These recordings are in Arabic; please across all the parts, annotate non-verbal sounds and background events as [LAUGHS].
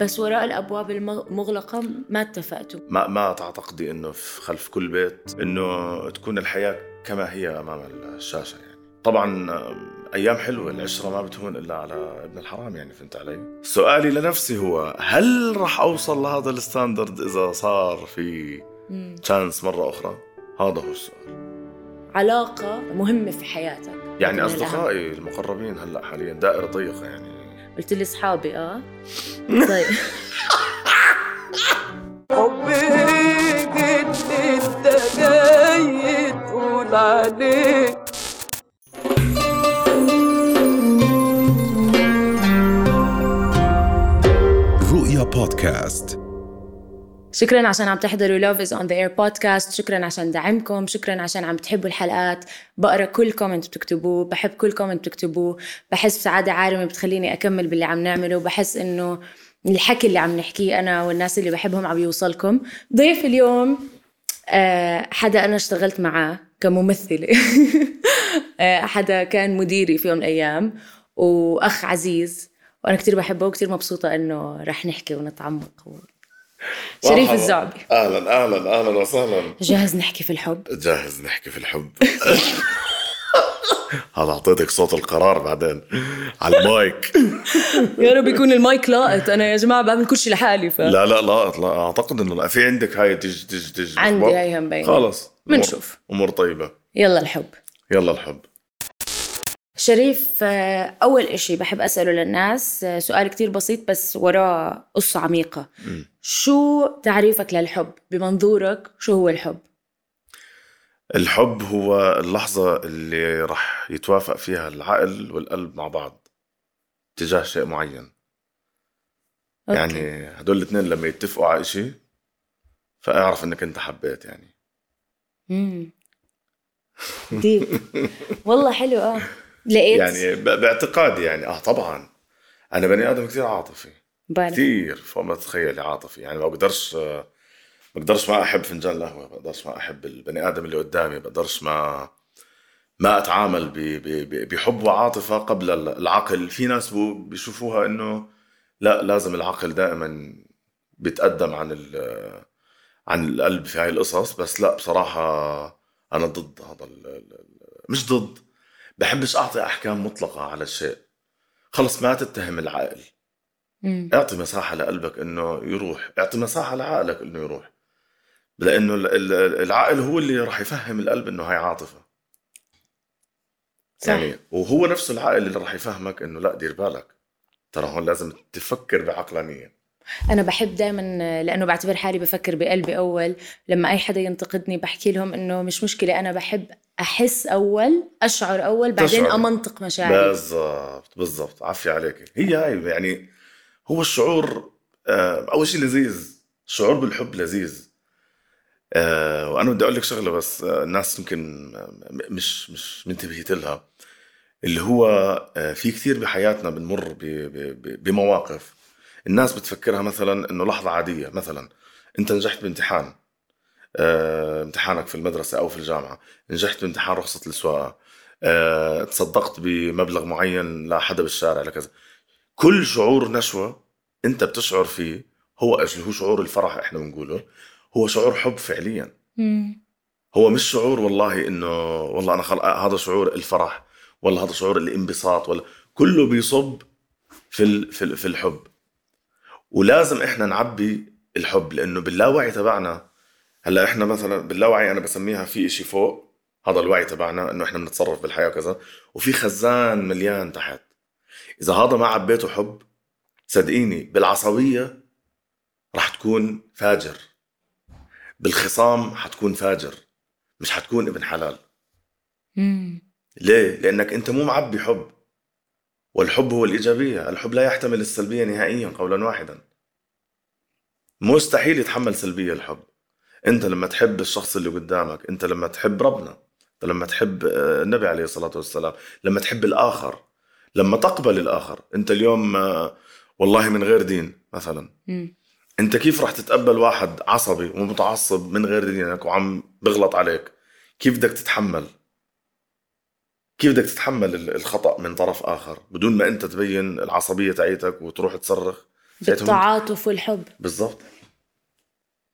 بس وراء الأبواب المغلقة ما اتفقتوا. ما ما تعتقدي إنه في خلف كل بيت إنه تكون الحياة كما هي أمام الشاشة يعني؟ طبعا أيام حلوة العشرة ما بتهون إلا على ابن الحرام يعني فهمت علي؟ سؤالي لنفسي هو هل راح أوصل لهذا ال standard إذا صار في chance مرة أخرى؟ هذا هو السؤال. علاقة مهمة في حياتك. يعني أصدقائي المقربين هلأ حاليا دائرة ضيقة يعني. قلت لي أصحابي آه. [LAUGHS] طيب. حبي انت جاي تقول عليك. رؤيا بودكاست. شكرا عشان عم تحضروا Love is on the air بودكاست شكرا عشان دعمكم. شكرا عشان عم تحبوا الحلقات. بقرأ كل comment بتكتبوه. بحب كل comment بتكتبوه. بحس بسعادة عارمة بتخليني أكمل باللي عم نعمله. بحس إنه الحكي اللي عم نحكيه أنا والناس اللي بحبهم عم يوصلكم. ضيف اليوم آه، حدا أنا اشتغلت معاه كممثلة. [LAUGHS] آه، حدا كان مديري في يوم من الأيام وأخ عزيز وأنا كتير بحبه وكتير مبسوطة إنه رح نحكي ونتعمق. شريف الزعبي. أهلا أهلا أهلا وسهلا. جاهز نحكي في الحب؟ جاهز نحكي في الحب. [LAUGHS] هذا أعطيتك صوت القرار بعدين. على المايك. يا رب يكون المايك لاقط أنا يا جماعة بعمل كل شيء لحالي ف... لا لا لاقط لا أعتقد إنه في عندك هاي تج تج تج. عندي هاي مبينه خلص بنشوف امور طيبة. يلا الحب. يلا الحب. شريف آه، أول إشي بحب أسأله للناس آه، سؤال كتير بسيط بس وراه قصة عميقة. م. شو تعريفك للحب؟ بمنظورك شو هو الحب؟ الحب هو اللحظة اللي رح يتوافق فيها العقل والقلب مع بعض تجاه شيء معين. okay. يعني هدول الاثنين لما يتفقوا على إشي فأعرف إنك أنت حبيت يعني. امم deep. والله حلو آه. لقيت يعني باعتقادي يعني آه طبعا. أنا بني آدم كثير عاطفي. بالك. كثير فوق ما تتخيلي عاطفي. يعني ما بقدرش ما بقدرش ما أحب فنجان قهوه ما بقدرش ما أحب البني آدم اللي قدامي ما بقدرش ما ما أتعامل بحب وعاطفة قبل العقل. في ناس بيشوفوها إنه لا لازم العقل دائما بيتقدم عن عن القلب في هاي القصص. بس لا بصراحة أنا ضد هذا مش ضد. بحبش أعطي أحكام مطلقة على الشيء. خلص ما تتهم العقل. مم. اعطي مساحة لقلبك إنه يروح. اعطي مساحة لعقلك إنه يروح. لأنه العقل هو اللي راح يفهم القلب إنه هاي عاطفة. صح. يعني وهو نفسه العقل اللي راح يفهمك إنه لا دير بالك. ترى هون لازم تفكر بعقلانيه أنا بحب دائما لأنه بعتبر حالي بفكر بقلبي أول. لما أي حدا ينتقدني بحكي لهم إنه مش مشكلة أنا بحب أحس أول أشعر أول بعدين تشعر. أمنطق مشاعري. بالضبط بالضبط. عافية عليك. هي هاي يعني هو الشعور آه، أول شيء لذيذ الشعور بالحب لذيذ. آه، وأنا بدي أقول لك شغلة بس آه، الناس يمكن مش مش منتبهت لها. اللي هو في كثير بحياتنا بنمر بمواقف الناس بتفكرها مثلا إنه لحظة عادية. مثلا أنت نجحت بامتحان امتحانك في المدرسة أو في الجامعة نجحت بامتحان رخصة السواقة تصدقت بمبلغ معين لحدا بالشارع لكذا. كل شعور نشوة انت بتشعر فيه هو أجل هو شعور الفرح إحنا بنقوله هو شعور حب فعليا. مم. هو مش شعور والله إنه والله أنا خل... هذا شعور الفرح ولا هذا شعور الانبساط ولا كله بيصب في ال... في, ال... في الحب. ولازم إحنا نعبي الحب لأنه باللاوعي تبعنا هلأ إحنا مثلا باللاوعي أنا بسميها في إشي فوق هذا الوعي تبعنا إنه إحنا بنتصرف بالحياة وكذا وفي خزان مليان تحت. إذا هذا ما عبيته حب صدقيني بالعصبية رح تكون فاجر. بالخصام حتكون فاجر مش حتكون ابن حلال. مم. ليه؟ لأنك أنت مو معبي حب. والحب هو الإيجابية. الحب لا يحتمل السلبية نهائيا قولا واحدا. مستحيل يتحمل سلبية الحب. أنت لما تحب الشخص اللي قدامك أنت لما تحب ربنا أنت لما تحب آه، النبي عليه الصلاة والسلام لما تحب الآخر لما تقبل الآخر أنت اليوم آه، والله من غير دين مثلا. م. أنت كيف راح تتقبل واحد عصبي ومتعصب من غير دينك وعم بغلط عليك؟ كيف بدك تتحمل؟ كيف بدك تتحمل الخطأ من طرف آخر بدون ما أنت تبين العصبية تاعيتك وتروح تصرخ؟ بالتعاطف والحب. بالضبط.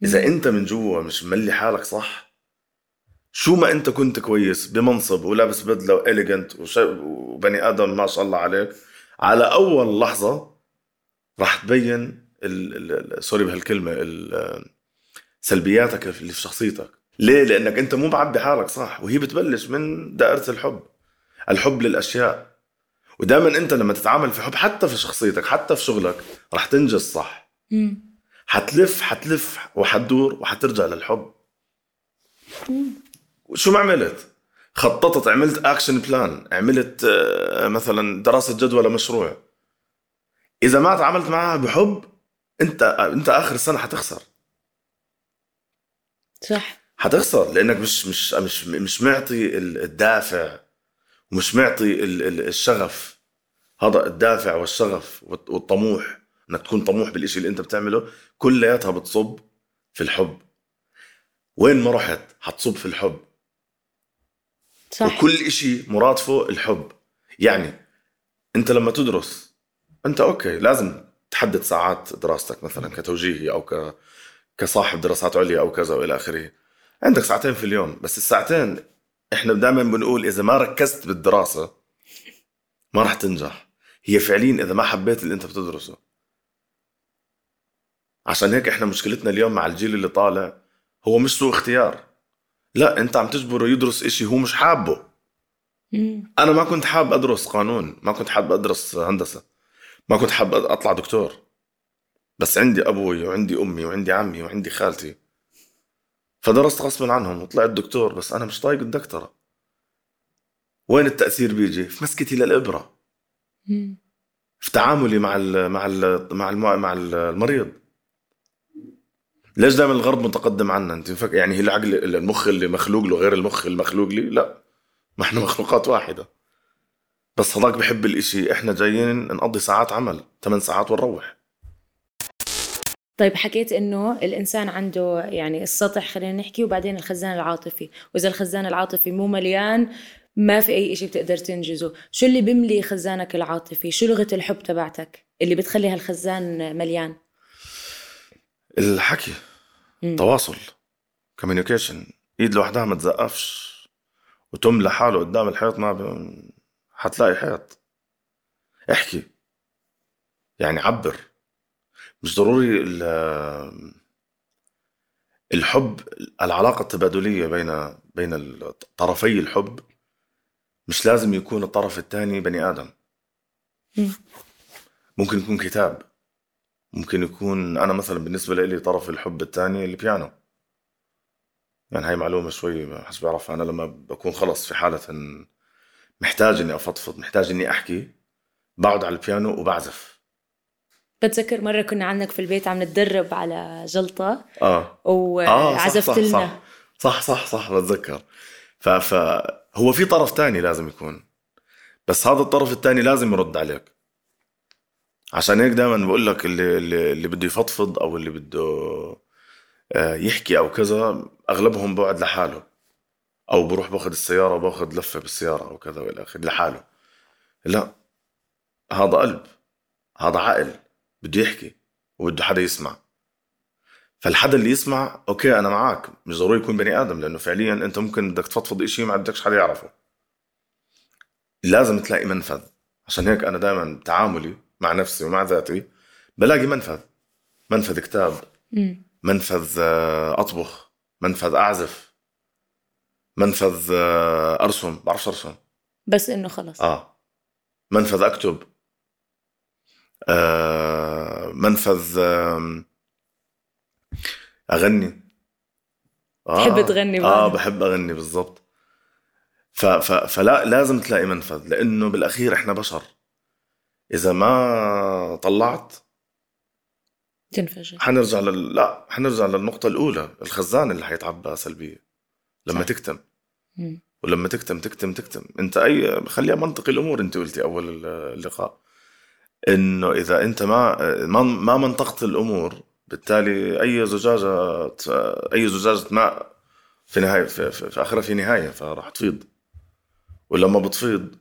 إذا أنت من جوا مش مملي حالك صح شو ما انت كنت كويس بمنصب ولابس بدلة و elegant وبني آدم ما شاء الله عليك على أول لحظة راح تبين sorry بهالكلمة سلبياتك اللي في شخصيتك. ليه؟ لأنك أنت مو معبي حالك صح؟ وهي بتبلش من دائرة الحب الحب للأشياء. ودائما أنت لما تتعامل في حب حتى في شخصيتك حتى في شغلك راح تنجز صح. حتلف حتلف وحتدور وحترجع للحب. شو ما عملت؟ خططت عملت action plan عملت آه، مثلا دراسة جدوى لمشروع إذا ما تعاملت معها بحب أنت أنت آخر السنة حتخسر. صح. حتخسر لأنك مش مش مش مش معطي الدافع ومش معطي الشغف. هذا الدافع والشغف والطموح إنك تكون طموح بالشيء اللي أنت بتعمله كلياتها بتصب في الحب. وين ما رحت حتصب في الحب. صح. وكل إشي مرادفه الحب. يعني أنت لما تدرس أنت أوكي لازم تحدد ساعات دراستك مثلا كتوجيهي أو ك كصاحب دراسات عليا أو كذا وإلى آخره. عندك ساعتين في اليوم بس الساعتين إحنا دائما بنقول إذا ما ركزت بالدراسة ما راح تنجح. هي فعليا إذا ما حبيت اللي أنت بتدرسه. عشان هيك إحنا مشكلتنا اليوم مع الجيل اللي طالع هو مش سوء اختيار. لا انت عم تجبره يدرس إشي هو مش حابه. أنا ما كنت حاب أدرس قانون ما كنت حاب أدرس هندسة ما كنت حاب أطلع دكتور. بس عندي أبوي وعندي أمي وعندي عمي وعندي خالتي. فدرست غصبا عنهم وطلعت دكتور بس أنا مش طايق الدكتورة. وين التأثير بيجي؟ في مسكتي للإبرة. في تعاملي مع ال مع ال مع ال مع المريض. ليش دائما الغرب متقدم عنا؟ أنت. يعني هي العقل المخ اللي مخلوق له غير المخ المخلوق لي؟ لا. ما إحنا مخلوقات واحدة. بس هذاك بحب الإشي. إحنا جايين نقضي ساعات عمل 8 ساعات ونروح. طيب حكيت إنه الإنسان عنده يعني السطح خلينا نحكي وبعدين الخزان العاطفي. وإذا الخزان العاطفي مو مليان ما في أي شيء بتقدر تنجزه. شو اللي بيملي خزانك العاطفي؟ شو لغة الحب تبعتك اللي بتخلي هالخزان مليان؟ الحكي. مم. تواصل. كوميونيكيشن. إيد لوحدها ما تزقفش. وتملى حاله قدام الحيط ما ب... حتلاقي حيط. احكي. يعني عبر. مش ضروري الحب العلاقة التبادلية بين بين طرفي الحب مش لازم يكون الطرف الثاني بني آدم. ممكن يكون كتاب. ممكن يكون أنا مثلا بالنسبة لي طرف الحب الثاني البيانو. يعني هاي معلومة شوي ما حس بعرفها أنا لما بكون خلص في حالة إن محتاج إني أفضفض محتاج إني أحكي بقعد على البيانو وبعزف. بتذكر مرة كنا عندك في البيت عم نتدرب على جلطة آه. وعزفت آه لنا. صح صح صح بتذكر. فهو في طرف تاني لازم يكون. بس هذا الطرف الثاني لازم يرد عليك. عشان هيك دائما بقول لك اللي اللي, اللي بده يفضفض أو اللي بده آه، يحكي أو كذا أغلبهم بقعد لحاله. أو بروح باخذ السيارة وباخذ لفة بالسيارة أو كذا وإلى آخره لحاله. لا هذا قلب هذا عقل بده يحكي وبده حدا يسمع. فالحدا اللي يسمع أوكي أنا معك مش ضروري يكون بني آدم لأنه فعليا أنت ممكن بدك تفضفض شيء ما بدكش حدا يعرفه. لازم تلاقي منفذ. عشان هيك أنا دائما تعاملي مع نفسي ومع ذاتي بلاقي منفذ منفذ كتاب منفذ آه، أطبخ منفذ أعزف منفذ آه، أرسم بعرفش أرسم. بس إنه خلص آه. منفذ أكتب. آه منفذ آه أغني. آه. تحب تغني بقى. آه بحب أغني بالضبط. فلا لازم تلاقي منفذ لأنه بالأخير إحنا بشر. إذا ما طلعت تنفجر. حنرجع لل... لا حنرجع للنقطة الأولى الخزان اللي حيتعبى سلبية لما صح. تكتم. مم. ولما تكتم تكتم تكتم. أنت أي خليها منطقي الأمور أنت قلتي أول اللقاء. إنه إذا أنت ما ما, ما منطقت الأمور بالتالي أي زجاجة أي زجاجة ماء في نهاية في, في, في اخرها في نهاية فراح تفيض. ولما بتفيض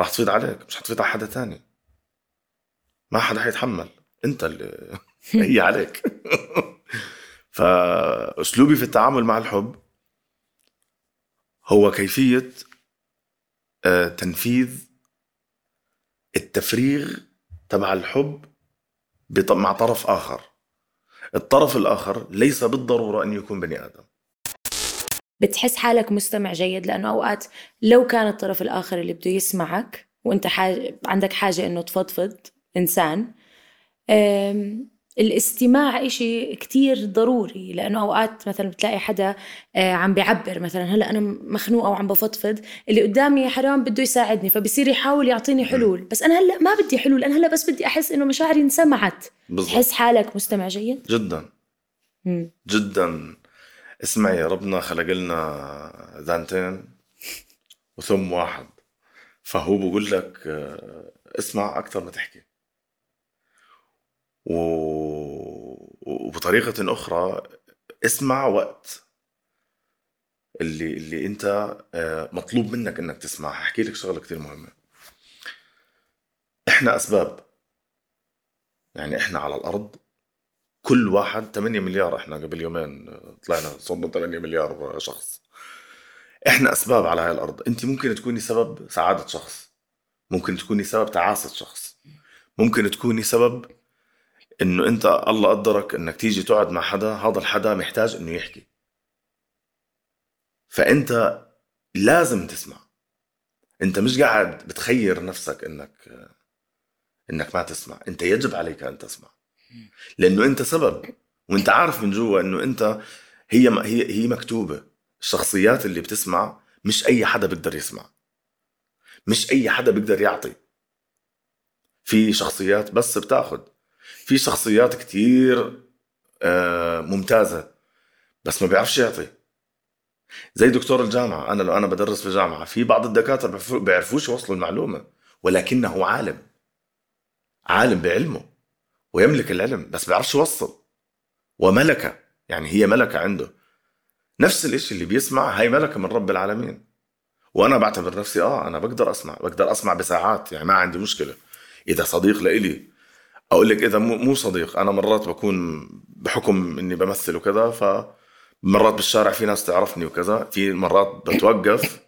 راح تفيض عليك مش حتفيض على حدا تاني. ما حدا حيتحمل. انت اللي [LAUGHS] هي عليك. فأسلوبي في التعامل مع الحب هو كيفية آه، تنفيذ التفريغ تبع الحب مع طرف آخر. الطرف الآخر ليس بالضرورة أن يكون بني آدم. بتحس حالك مستمع جيد؟ لأنه أوقات لو كان الطرف الآخر اللي بده يسمعك وأنت حاج... عندك حاجة إنه تفضفض إنسان. الاستماع إشي كتير ضروري لأنه أوقات مثلا بتلاقي حدا آه، عم بيعبر مثلا. هلأ أنا مخنوقة وعم بفضفض اللي قدامي حرام بده يساعدني فبصير يحاول يعطيني حلول. بس أنا هلأ ما بدي حلول أنا هلأ بس بدي أحس إنه مشاعري انسمعت. تحس حالك مستمع جيد؟ جدا. مم. جدا. اسمعي ربنا خلق لنا ذانتين وثم واحد. فهو بقول لك آه، اسمع أكثر ما تحكي. و... وبطريقة أخرى اسمع وقت اللي اللي أنت آه، مطلوب منك إنك تسمع هحكي لك شغلة كتير مهمة. إحنا أسباب. يعني إحنا على الأرض كل واحد 8 مليار إحنا قبل يومين طلعنا صرنا 8 مليار شخص. إحنا أسباب على هاي الأرض. أنت ممكن تكوني سبب سعادة شخص ممكن تكوني سبب تعاسة شخص ممكن تكوني سبب إنه أنت الله قدرك إنك تيجي تقعد مع حدا هذا الحدا محتاج إنه يحكي. فأنت لازم تسمع. أنت مش قاعد بتخير نفسك إنك إنك ما تسمع. أنت يجب عليك أن تسمع. لأنه أنت سبب وأنت عارف من جوا إنه أنت هي هي هي مكتوبة. الشخصيات اللي بتسمع مش أي حدا بيقدر يسمع. مش أي حدا بيقدر يعطي. في شخصيات بس بتاخذ في شخصيات كتير آه، ممتازة بس ما بيعرفش يعطي. زي دكتور الجامعة أنا لو أنا بدرس في جامعة في بعض الدكاترة بيعرفوش يوصلوا المعلومة ولكنه عالم. عالم بعلمه ويملك العلم بس بيعرفش يوصل. وملكة يعني هي ملكة عنده. نفس الإشي اللي بيسمع هاي ملكة من رب العالمين. وأنا بعتبر نفسي آه أنا بقدر أسمع بقدر أسمع بساعات يعني ما عندي مشكلة. إذا صديق لإلي أقول لك إذا مو صديق أنا مرات بكون بحكم إني بمثل وكذا ف مرات بالشارع في ناس تعرفني وكذا في مرات بتوقف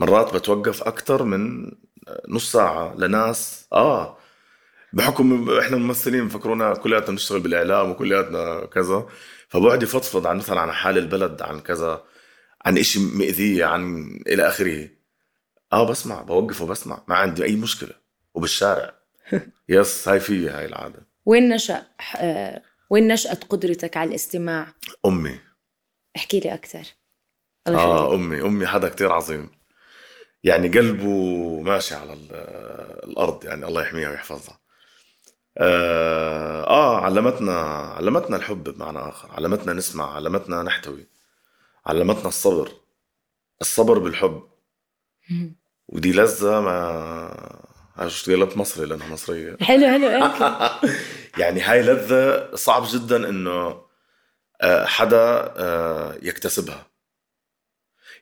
مرات بتوقف أكثر من نص ساعة لناس. آه بحكم إحنا ممثلين بفكرونا كلياتنا بنشتغل بالإعلام وكلياتنا كذا فبقعد يفضفض عن مثلا عن حال البلد عن كذا عن إشي مأذية عن إلى آخره. آه بسمع بوقف وبسمع ما عندي أي مشكلة. وبالشارع. [LAUGHS] يس هاي في هاي العادة. وين نشأ؟ آه، وين نشأت قدرتك على الاستماع؟ أمي. احكي لي أكثر الله آه أمي أمي حدا كتير عظيم. يعني قلبه ماشي على الأرض يعني الله يحميها ويحفظها. آه, آه علمتنا علمتنا الحب بمعنى آخر. علمتنا نسمع علمتنا نحتوي. علمتنا الصبر. الصبر بالحب. ودي لذة ما اشتغلت مصري لأنها مصرية. [LAUGHS] حلو حلو [LAUGHS] يعني هاي لذه صعب جدا إنه آه، حدا آه، يكتسبها.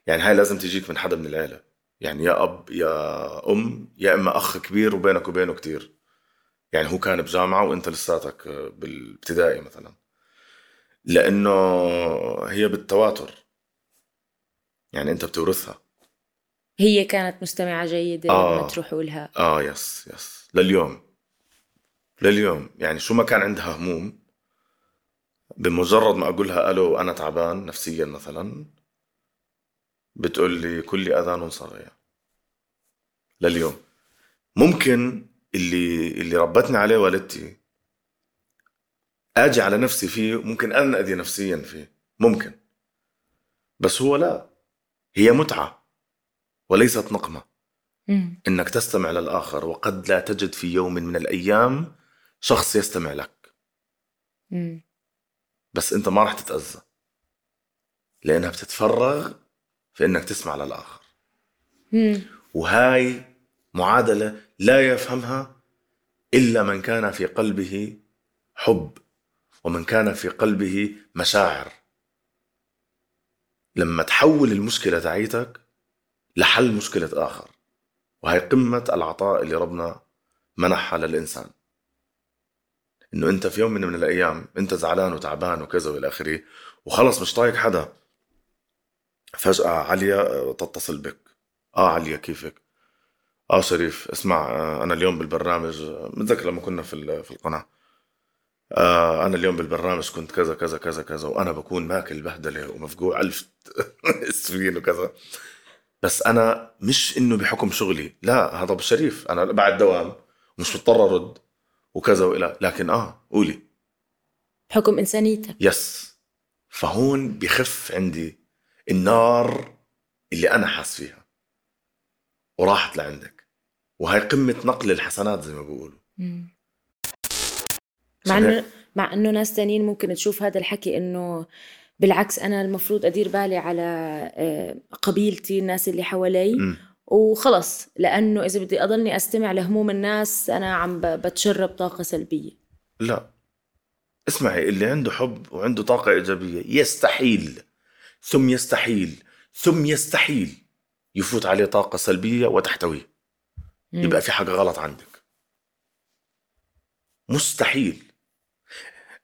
يعني هاي لازم تجيك من حدا من العيلة. يعني يا أب يا أم يا إما أخ كبير وبينك وبينه كتير. يعني هو كان بجامعة وأنت لساتك بالابتدائي مثلا. لأنه هي بالتواتر. يعني أنت بتورثها. هي كانت مستمعة جيدة آه. لما تروحوا لها. آه يس يس. لليوم. لليوم. يعني شو ما كان عندها هموم بمجرد ما أقول لها ألو أنا تعبان نفسيا مثلا بتقول لي كل أذان صاغية لليوم. ممكن اللي اللي ربتني عليه والدتي أجي على نفسي فيه ممكن أنا اذي نفسيا فيه. ممكن. بس هو لا. هي متعة. وليست نقمة مم. إنك تستمع للآخر وقد لا تجد في يوم من الأيام شخص يستمع لك مم. بس أنت ما راح تتأذى لأنها بتتفرغ في إنك تسمع للآخر مم. وهاي معادلة لا يفهمها إلا من كان في قلبه حب ومن كان في قلبه مشاعر لما تحول المشكلة تعيتك لحل مشكلة آخر وهي قمة العطاء اللي ربنا منحها للإنسان. إنه أنت في يوم من, الأيام أنت زعلان وتعبان وكذا وإلى آخره وخلص مش طايق حدا. فجأة عليا تتصل بك. آه عليا كيفك؟ آه شريف اسمع آه أنا اليوم بالبرنامج متذكر لما كنا في في القناة. آه أنا اليوم بالبرنامج كنت كذا كذا كذا كذا وأنا بكون ماكل بهدلة ومفقوع ألف [LAUGHS] سفين وكذا. بس أنا مش إنه بحكم شغلي لا هذا شريف أنا بعد دوام مش مضطر أرد وكذا وإلى لكن آه قولي. بحكم إنسانيتك. يس. فهون بخف عندي النار اللي أنا حاس فيها وراحت لعندك. وهي قمة نقل الحسنات زي ما بيقولوا. مع انه مع إنه ناس تانيين ممكن تشوف هذا الحكي إنه بالعكس أنا المفروض أدير بالي على آه، قبيلتي الناس اللي حوالي. وخلص لأنه إذا بدي أضلني أستمع لهموم الناس أنا عم بتشرب طاقة سلبية. لا. اسمعي اللي عنده حب وعنده طاقة إيجابية يستحيل ثم يستحيل ثم يستحيل يفوت عليه طاقة سلبية وتحتويه. يبقى في حاجة غلط عندك. مستحيل.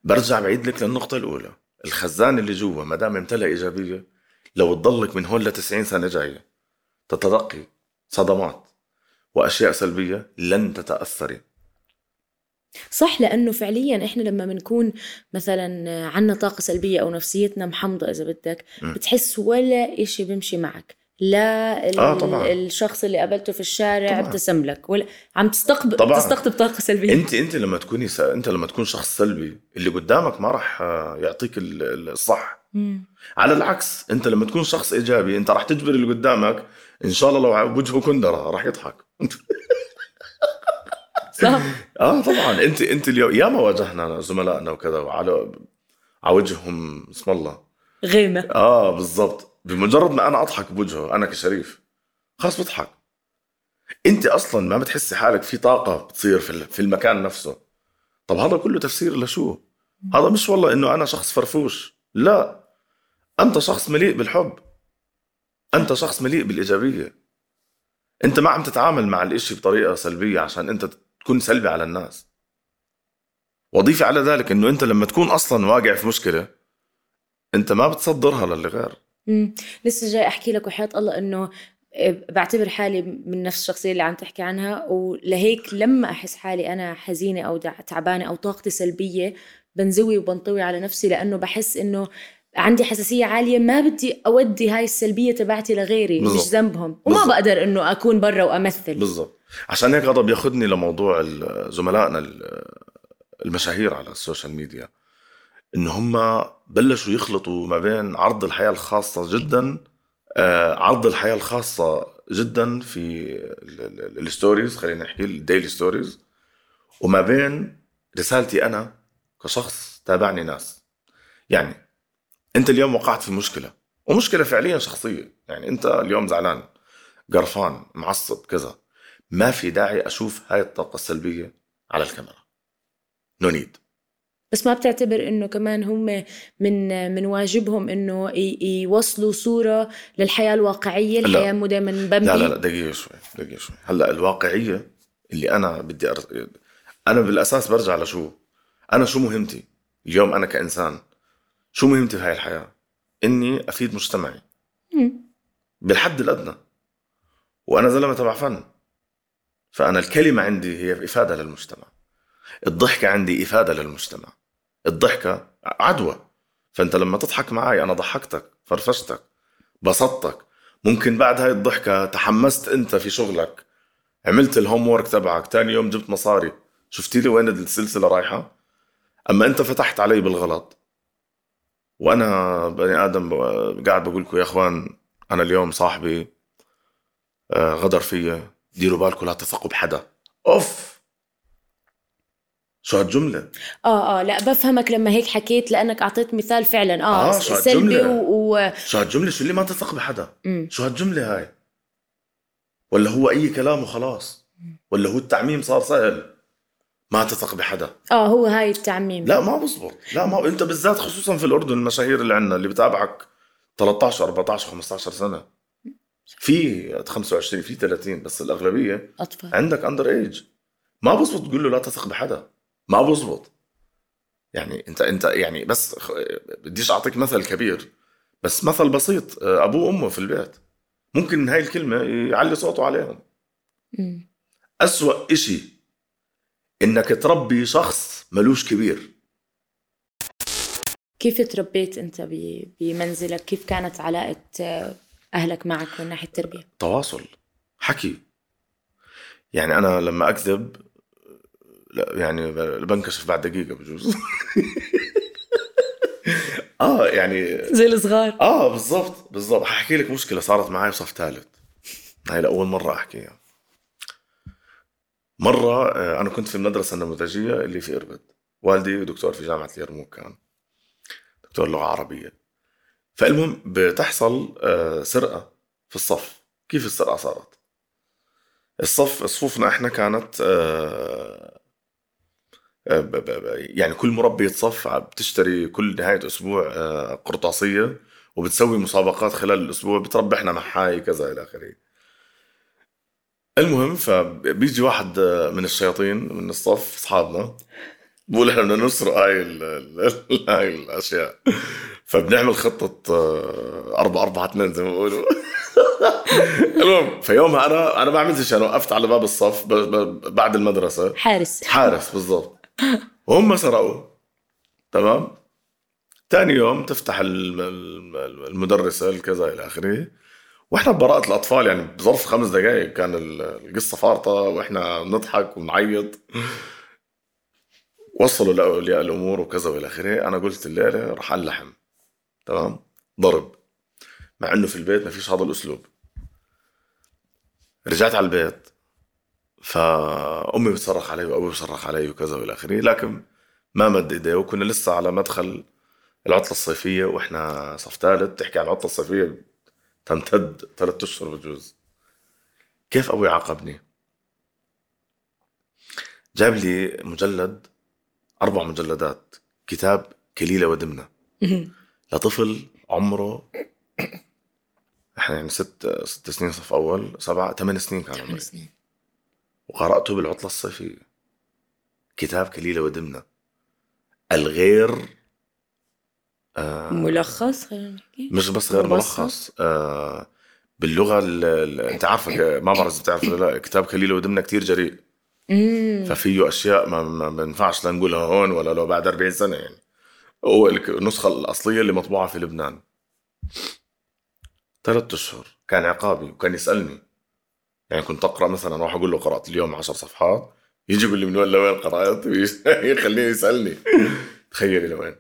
برجع بعيد لك للنقطة الأولى. الخزان اللي جوا ما دام امتلأ إيجابية لو تضلك من هون ل 90 سنة جاية تتلقي صدمات وأشياء سلبية لن تتاثري صح لأنه فعليا إحنا لما بنكون مثلا عنا طاقة سلبية أو نفسيتنا محمضة إذا بدك بتحس ولا إشي بيمشي معك. لا آه طبعا. الشخص اللي قابلته في الشارع. ابتسم لك ولا عم تستقبل طبعا. تستقطب طاقة سلبية انت انت لما تكوني س... انت لما تكون شخص سلبي اللي قدامك ما راح يعطيك الصح مم. على العكس انت لما تكون شخص إيجابي انت راح تجبر اللي قدامك إن شاء الله لو وجهه كندرة راح يضحك [LAUGHS] صح آه طبعا انت انت اليوم ياما واجهنا زملائنا وكذا وعلى على وجههم اسم الله غيمة آه بالضبط بمجرد ما أنا أضحك بوجهه أنا كشريف خلاص بضحك. أنت أصلا ما بتحسي حالك في طاقة بتصير في المكان نفسه. طب هذا كله تفسير لشو؟ هذا مش والله إنه أنا شخص فرفوش. لا. أنت شخص مليء بالحب. أنت شخص مليء بالإيجابية. أنت ما عم تتعامل مع الإشي بطريقة سلبية عشان أنت تكون سلبي على الناس. وضيفي على ذلك إنه أنت لما تكون أصلا واقع في مشكلة أنت ما بتصدرها للي غير. امم لسه جاي أحكي لك وحياة الله إنه آه، بعتبر حالي من نفس الشخصية اللي عم تحكي عنها ولهيك لما أحس حالي أنا حزينة أو تعبانة أو طاقتي سلبية بنزوي وبنطوي على نفسي لأنه بحس إنه عندي حساسية عالية ما بدي أودي هاي السلبية تبعتي لغيري بالزبط. مش ذنبهم. وما بالزبط. بقدر إنه أكون برا وأمثل. بالضبط. عشان هيك هذا بياخذني لموضوع زملائنا المشاهير على ال social media. إن هم بلشوا يخلطوا ما بين عرض الحياة الخاصة جدا آه، عرض الحياة الخاصة جدا في ال stories خلينا نحكي ال daily stories وما بين رسالتي أنا كشخص تابعني ناس. يعني أنت اليوم وقعت في مشكلة ومشكلة فعليا شخصية. يعني أنت اليوم زعلان قرفان معصب كذا. ما في داعي أشوف هاي الطاقة السلبية على الكاميرا. نو نيد بس ما بتعتبر إنه كمان هم من من واجبهم إنه يوصلوا صورة للحياة الواقعية الحياة مو دائما بمبي لا لا لا دقيقة شوي دقيقة شوي. هلأ الواقعية اللي أنا بدي أر... أنا بالأساس برجع لشو؟ أنا شو مهمتي اليوم أنا كإنسان؟ شو مهمتي بهاي الحياة؟ إني أفيد مجتمعي. بالحد الأدنى. وأنا زلمة تبع فن. فأنا الكلمة عندي هي إفادة للمجتمع. الضحكة عندي إفادة للمجتمع. الضحكة عدوى. فأنت لما تضحك معي أنا ضحكتك فرفشتك بسطتك. ممكن بعد هاي الضحكة تحمست أنت في شغلك. عملت الهوم وورك تبعك تاني يوم جبت مصاري. شفتي لي وين السلسلة رايحة؟ أما أنت فتحت علي بالغلط. وأنا بني آدم قاعد بقول لكم يا إخوان أنا اليوم صاحبي آه، غدر فيا. ديروا بالكم لا تثقوا بحدا. أوف! شو هالجملة؟ آه آه لا بفهمك لما هيك حكيت لأنك أعطيت مثال فعلا آه, آه شو سلبي و... و... شو هالجملة شو اللي ما تثق بحدا؟ م. شو هالجملة هاي؟ ولا هو أي كلام وخلاص؟ ولا هو التعميم صار سهل؟ ما تثق بحدا آه هو هاي التعميم لا ما بزبط لا ما أنت بالذات خصوصا في الأردن المشاهير اللي عندنا اللي بتابعك 13 14 15 سنة في 25 في 30 بس الأغلبية أطفال عندك under age ما بزبط تقول له لا تثق بحدا ما بزبط. يعني انت انت يعني بس بديش اعطيك مثل كبير بس مثل بسيط ابوه وامه في البيت. ممكن هاي الكلمة يعلي صوته عليهم. أسوأ إشي إنك تربي شخص ملوش كبير. كيف تربيت أنت بمنزلك؟ كيف كانت علاقة أهلك معك من ناحية التربية؟ تواصل حكي. يعني أنا لما أكذب لا يعني بنكشف بعد دقيقة بجوز. [LAUGHS] آه يعني زي الصغار. آه بالضبط بالضبط. ححكي لك مشكلة صارت معي بصف ثالث. هاي لأول مرة أحكيها. مرة آه، أنا كنت في المدرسة النموذجية اللي في إربد. والدي دكتور في جامعة اليرموك كان دكتور لغة عربية. فالمهم بتحصل آه، سرقة في الصف. كيف السرقة صارت؟ الصف صفوفنا إحنا كانت آه، يعني كل مربية صف بتشتري كل نهاية أسبوع قرطاسية وبتسوي مسابقات خلال الأسبوع بتربحنا محاي كذا إلى آخره. المهم فبيجي واحد من الشياطين من الصف أصحابنا بقول إحنا بدنا نسرق هاي هاي الأشياء. فبنعمل خطة آه، أربعة أربعة اثنين زي ما بيقولوا. [LAUGHS] المهم فيومها أنا أنا ما عملت شيء أنا وقفت على باب الصف بعد المدرسة. حارس. حارس بالضبط. وهم سرقوا تمام؟ ثاني يوم تفتح المدرسة الكذا إلى آخره. وإحنا ببراءة الأطفال يعني بظرف خمس دقائق كان القصة فارطة وإحنا بنضحك ونعيط. وصلوا لاولياء الأمور وكذا وإلى آخره. أنا قلت الليلة رح اللحم تمام؟ ضرب. مع إنه في البيت ما فيش هذا الأسلوب. رجعت على البيت. فأمي بتصرخ علي وأبوي بيصرخ علي وكذا والى آخره. لكن ما مد ايديه وكنا لسه على مدخل العطلة الصيفية وإحنا صف ثالث تحكي عن العطلة الصيفية تمتد ثلاثة أشهر بجوز. كيف أبوي عاقبني؟ جاب لي مجلد أربع مجلدات كتاب كليلة ودمنة. [LAUGHS] لطفل عمره إحنا يعني ست ست سنين صف أول سبعة ثمان سنين كان عمري. سنين. وقرأته بالعطلة الصيفية. كتاب كليلة ودمنة. الغير آه ملخص خلينا نحكي؟ مش بس غير ملخص. آه باللغة انت عارفة ما بعرف إذا بتعرف لا كتاب خليل ودمنا كتير جريء. ففيه أشياء ما, ما ينفعش لنقولها هون ولا لو بعد 40 سنة يعني. هو النسخة الأصلية اللي مطبوعة في لبنان. ثلاث أشهر. كان عقابي وكان يسألني يعني كنت أقرأ مثلا أروح أقول له قرأت اليوم 10 صفحات يجي يقول لي من وين لوين قرأت؟ [LAUGHS] يخليني يسألني. تخيلي لوين.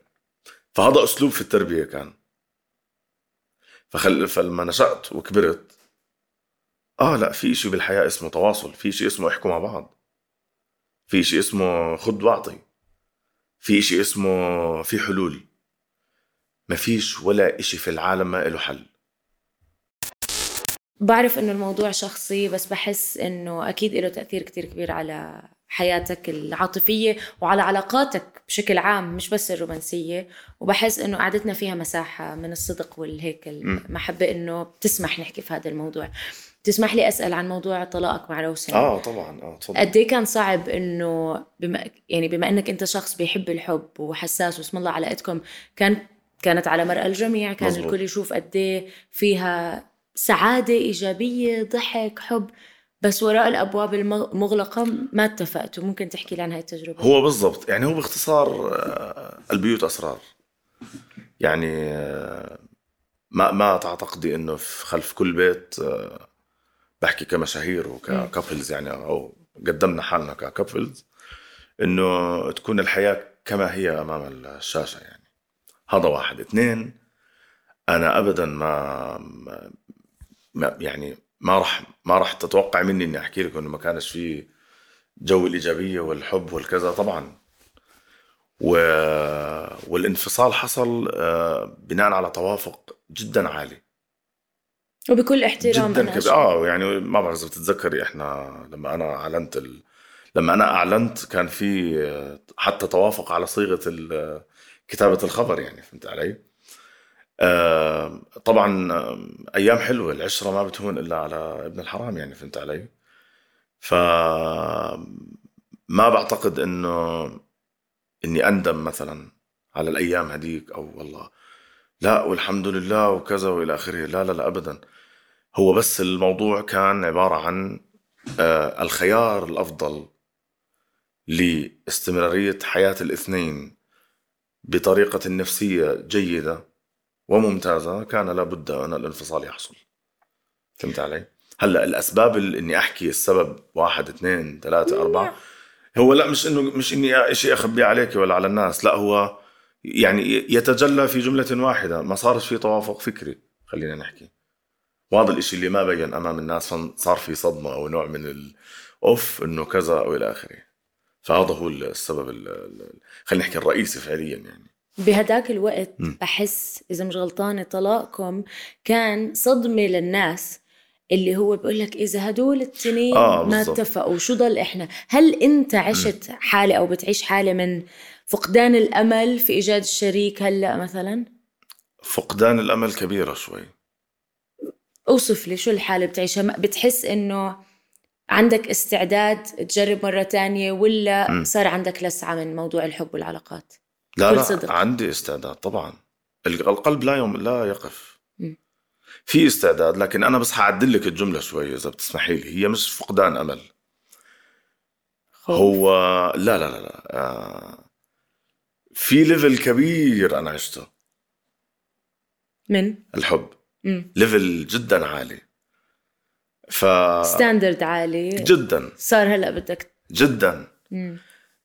فهذا أسلوب في التربية كان. فخل فلما نشأت وكبرت آه لا في شيء بالحياة اسمه تواصل في شيء اسمه احكوا مع بعض. في شيء اسمه خد واعطي. في شيء اسمه في حلول. ما فيش ولا إشي في العالم ما له حل. بعرف إنه الموضوع شخصي بس بحس إنه أكيد له تأثير كتير كبير على حياتك العاطفية وعلى علاقاتك بشكل عام مش بس الرومانسية. وبحس إنه قعدتنا فيها مساحة من الصدق والهيك المحبة إنه بتسمح نحكي في هذا الموضوع. تسمح لي أسأل عن موضوع طلاقك مع روسن. آه طبعا. آه تفضل. قد إيه كان صعب إنه بما يعني بما إنك أنت شخص بيحب الحب وحساس واسم الله علاقتكم كان كانت على مرأى الجميع كان مزبوط. الكل يشوف قد إيه فيها سعادة إيجابية ضحك حب بس وراء الأبواب المغلقه ما اتفقتوا. ممكن تحكي لي عن هاي التجربة؟ هو بالضبط. يعني هو باختصار آه، البيوت أسرار. يعني آه، ما ما تعتقدي إنه في خلف كل بيت آه، بحكي كمشاهير وككابلز يعني أو قدمنا حالنا ككابلز إنه تكون الحياة كما هي أمام الشاشة يعني. هذا واحد. اثنين أنا ابدا ما, ما يعني ما راح ما راح تتوقع مني إني أحكي لك إنه ما كانش في جو الإيجابية والحب والكذا طبعا. و... والانفصال حصل آه، بناء على توافق جدا عالي. وبكل احترام جدا كبير. آه يعني ما بعرف إذا بتتذكري إحنا لما أنا أعلنت ال... لما أنا أعلنت كان في آه، حتى توافق على صيغة ال... كتابة الخبر يعني فهمت علي؟ آه، طبعا أيام حلوة العشرة ما بتهون إلا على ابن الحرام يعني فهمت علي؟ ف ما بعتقد إنه إني أندم مثلا على الأيام هديك أو والله لا والحمد لله وكذا وإلى آخره لا لا لا ابدا هو بس الموضوع كان عبارة عن آه الخيار الأفضل لاستمرارية حياة الاثنين بطريقة نفسية جيدة وممتازة كان لابد أن الانفصال يحصل. فهمت علي؟ هلأ الأسباب اللي إني أحكي السبب واحد اثنين ثلاثة أربعة هو لأ مش إنه مش إني شيء اخبيه عليك ولا على الناس لأ هو يعني يتجلى في جملة واحدة ما صارش في توافق فكري خلينا نحكي. وهذا الإشي اللي ما بين أمام الناس صار في صدمة أو نوع من الاوف إنه كذا أو إلى آخره. فهذا هو السبب خلينا نحكي الرئيسي فعليا يعني. بهداك الوقت م. بحس إذا مش غلطانة طلاقكم كان صدمة للناس اللي هو بيقول لك إذا هدول التنين آه ما اتفقوا شو ضل إحنا هل أنت عشت م. حالة أو بتعيش حالة من فقدان الأمل في إيجاد الشريك هلأ مثلا فقدان الأمل كبيرة شوي أوصف لي شو الحالة بتعيشها بتحس إنه عندك استعداد تجرب مرة تانية ولا م. صار عندك لسعة من موضوع الحب والعلاقات لا لا صدق. عندي استعداد طبعا القلب لا يوم لا يقف م. في استعداد لكن أنا بس حعدل لك الجملة شوي إذا بتسمحي لي هي مش فقدان أمل خوف. هو لا لا لا, لا. آه في level كبير أنا عشته من الحب مم. level جدا عالي ف standard عالي جدا صار هلأ بدك جدا مم.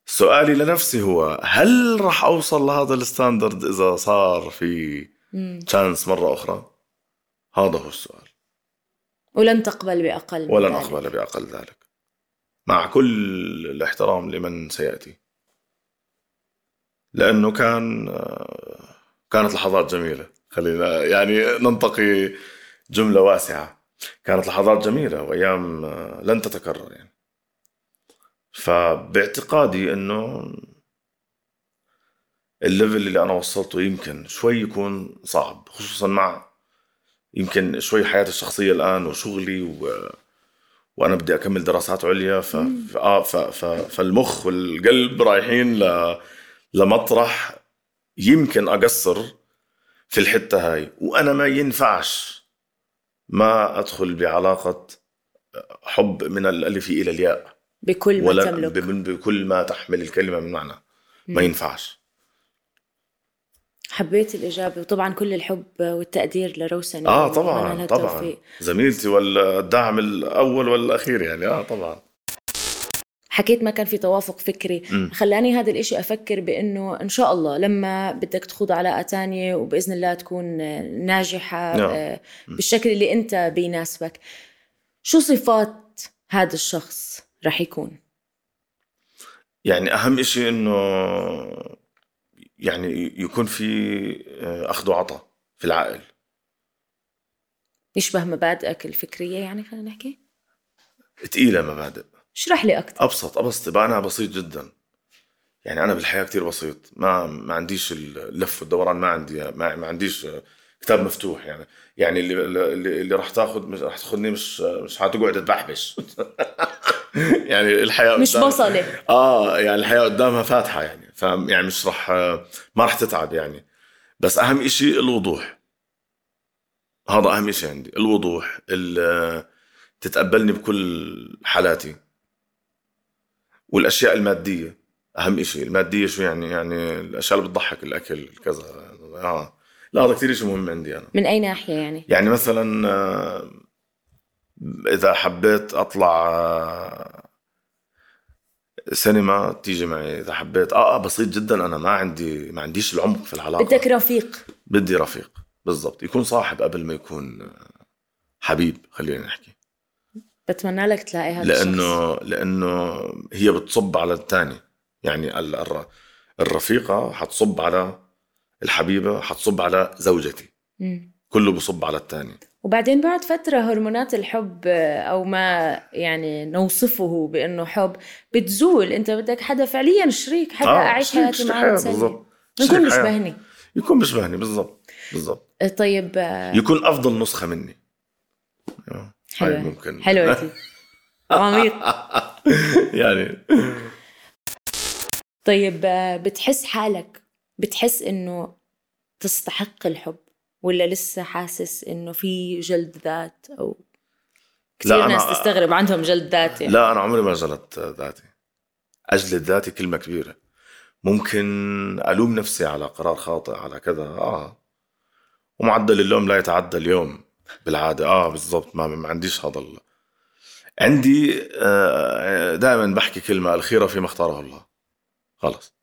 سؤالي لنفسي هو هل راح أوصل لهذا ال standard إذا صار في chance مرة أخرى؟ هذا هو السؤال. ولن تقبل بأقل ولن أقبل بأقل ذلك. مع كل الاحترام لمن سيأتي. لأنه كان كانت لحظات جميلة. خلينا يعني ننتقي جملة واسعة. كانت لحظات جميلة وأيام لن تتكرر يعني. فباعتقادي إنه الليفل اللي أنا وصلته يمكن شوي يكون صعب خصوصا مع يمكن شوي حياتي الشخصية الآن وشغلي و... وأنا بدي أكمل دراسات عليا ف... آه ف... ف... فالمخ والقلب رايحين ل... لمطرح يمكن أقصر في الحتة هاي. وأنا ما ينفعش ما أدخل بعلاقة حب من الألف إلى الياء. بكل ما ولا تملك. بكل ما تحمل الكلمة من معنى. ما ينفعش. حبيت الإجابة وطبعا كل الحب والتقدير لروسن آه طبعا طبعا. زميلتي والدعم الأول والأخير يعني. آه طبعا. حكيت ما كان في توافق فكري. م. خلاني هذا الإشي أفكر بأنه إن شاء الله لما بدك تخوض علاقة تانية وبإذن الله تكون ناجحة نعم. آه بالشكل اللي أنت بيناسبك. شو صفات هذا الشخص؟ رح يكون. يعني أهم إشي إنه يعني يكون في أخذ وعطاء في العقل يشبه مبادئك الفكرية يعني خلينا نحكي؟ تقيلة مبادئ. اشرح لي أكثر أبسط أبسط بقى أنا بسيط جدا. يعني أنا بالحياة كتير بسيط ما ما عنديش اللف والدوران ما عندي ما, ما عنديش كتاب مفتوح يعني. يعني اللي اللي, اللي راح تاخذ مش راح تاخذني مش مش حتقعد تبحبش. [LAUGHS] يعني الحياة مش بصلة. آه يعني الحياة قدامها فاتحة يعني. ف يعني مش راح ما راح تتعب يعني. بس أهم شيء الوضوح. هذا أهم شيء عندي. الوضوح تتقبلني بكل حالاتي. والأشياء المادية أهم شيء المادية شو يعني؟ يعني الأشياء اللي بتضحك الأكل كذا. آه. لا هذا كثير شيء مهم عندي أنا. من أي ناحية يعني؟ يعني مثلا آه، إذا حبيت أطلع آه، سينما تيجي معي. إذا حبيت آه آه بسيط جدا. أنا ما عندي ما عنديش العمق في العلاقة. بدك رفيق. بدي رفيق بالضبط. يكون صاحب قبل ما يكون آه، حبيب خلينا نحكي. بتمنى لك تلاقي هذا لأنه الشخص. لأنه هي بتصب على الثاني يعني الرفيقة حتصب على الحبيبة حتصب على زوجتي. مم. كله بصب على الثاني وبعدين بعد فترة هرمونات الحب أو ما يعني نوصفه بأنه حب بتزول. أنت بدك حدا فعليا شريك حدا آه أعيش حياتي معاه بالضبط. يكون بيشبهني يكون بيشبهني بالضبط بالضبط. طيب يكون أفضل نسخة مني. حلوة. ممكن. حلوة [LAUGHS] عميق. يعني. طيب آه، بتحس حالك بتحس إنه تستحق الحب ولا لسه حاسس إنه في جلد ذات أو كثير ناس تستغرب عندهم جلد ذاتي. يعني. لا أنا عمري ما جلدت ذاتي. أجلد ذاتي كلمة كبيرة. ممكن ألوم نفسي على قرار خاطئ على كذا آه. ومعدل اللوم لا يتعدى اليوم بالعادة. آه بالضبط ما, ما عنديش هذا ال... عندي آه دائما بحكي كلمة الخيره فيما اختاره الله. خلص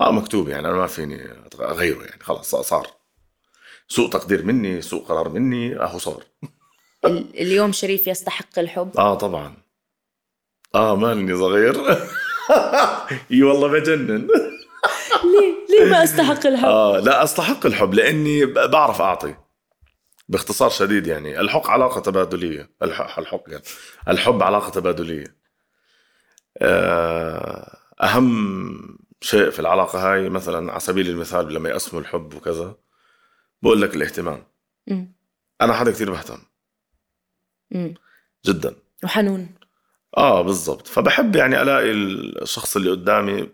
آه مكتوب يعني أنا ما فيني أغيره يعني خلص صار. سوء تقدير مني سوء قرار مني أهو صار. [LAUGHS] اليوم شريف يستحق الحب. آه طبعا. آه مالني صغير. [LAUGHS] إي والله بجنن. [LAUGHS] ليه؟ ليه ما أستحق الحب؟ آه لا أستحق الحب لأني بعرف أعطي. باختصار شديد يعني الحب علاقة تبادلية. الحب يعني. الحب علاقة تبادلية. آه، أهم شيء في العلاقة هاي مثلا على سبيل المثال لما يقسموا الحب وكذا بقول لك الاهتمام. م. أنا حدا كثير بهتم. م. جدا. وحنون. آه بالضبط. فبحب يعني ألاقي الشخص اللي قدامي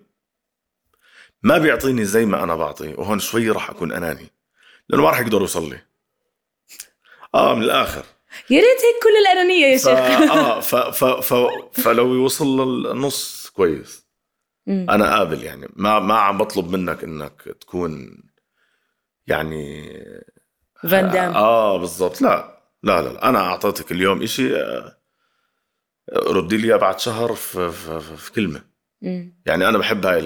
ما بيعطيني زي ما أنا بعطي وهون شوي راح أكون أناني. لأنه ما راح يقدر يوصل لي. آه من الآخر. يا ريت هيك كل الأنانية يا شيخ. آه ف ف ف فلو يوصل للنص كويس. أنا قابل يعني. ما ما عم بطلب منك إنك تكون يعني فان دام. آه بالضبط. لا لا لا أنا أعطيتك اليوم إشي آه، ردي لي بعد شهر في, في, في كلمة. مم. يعني أنا بحب هاي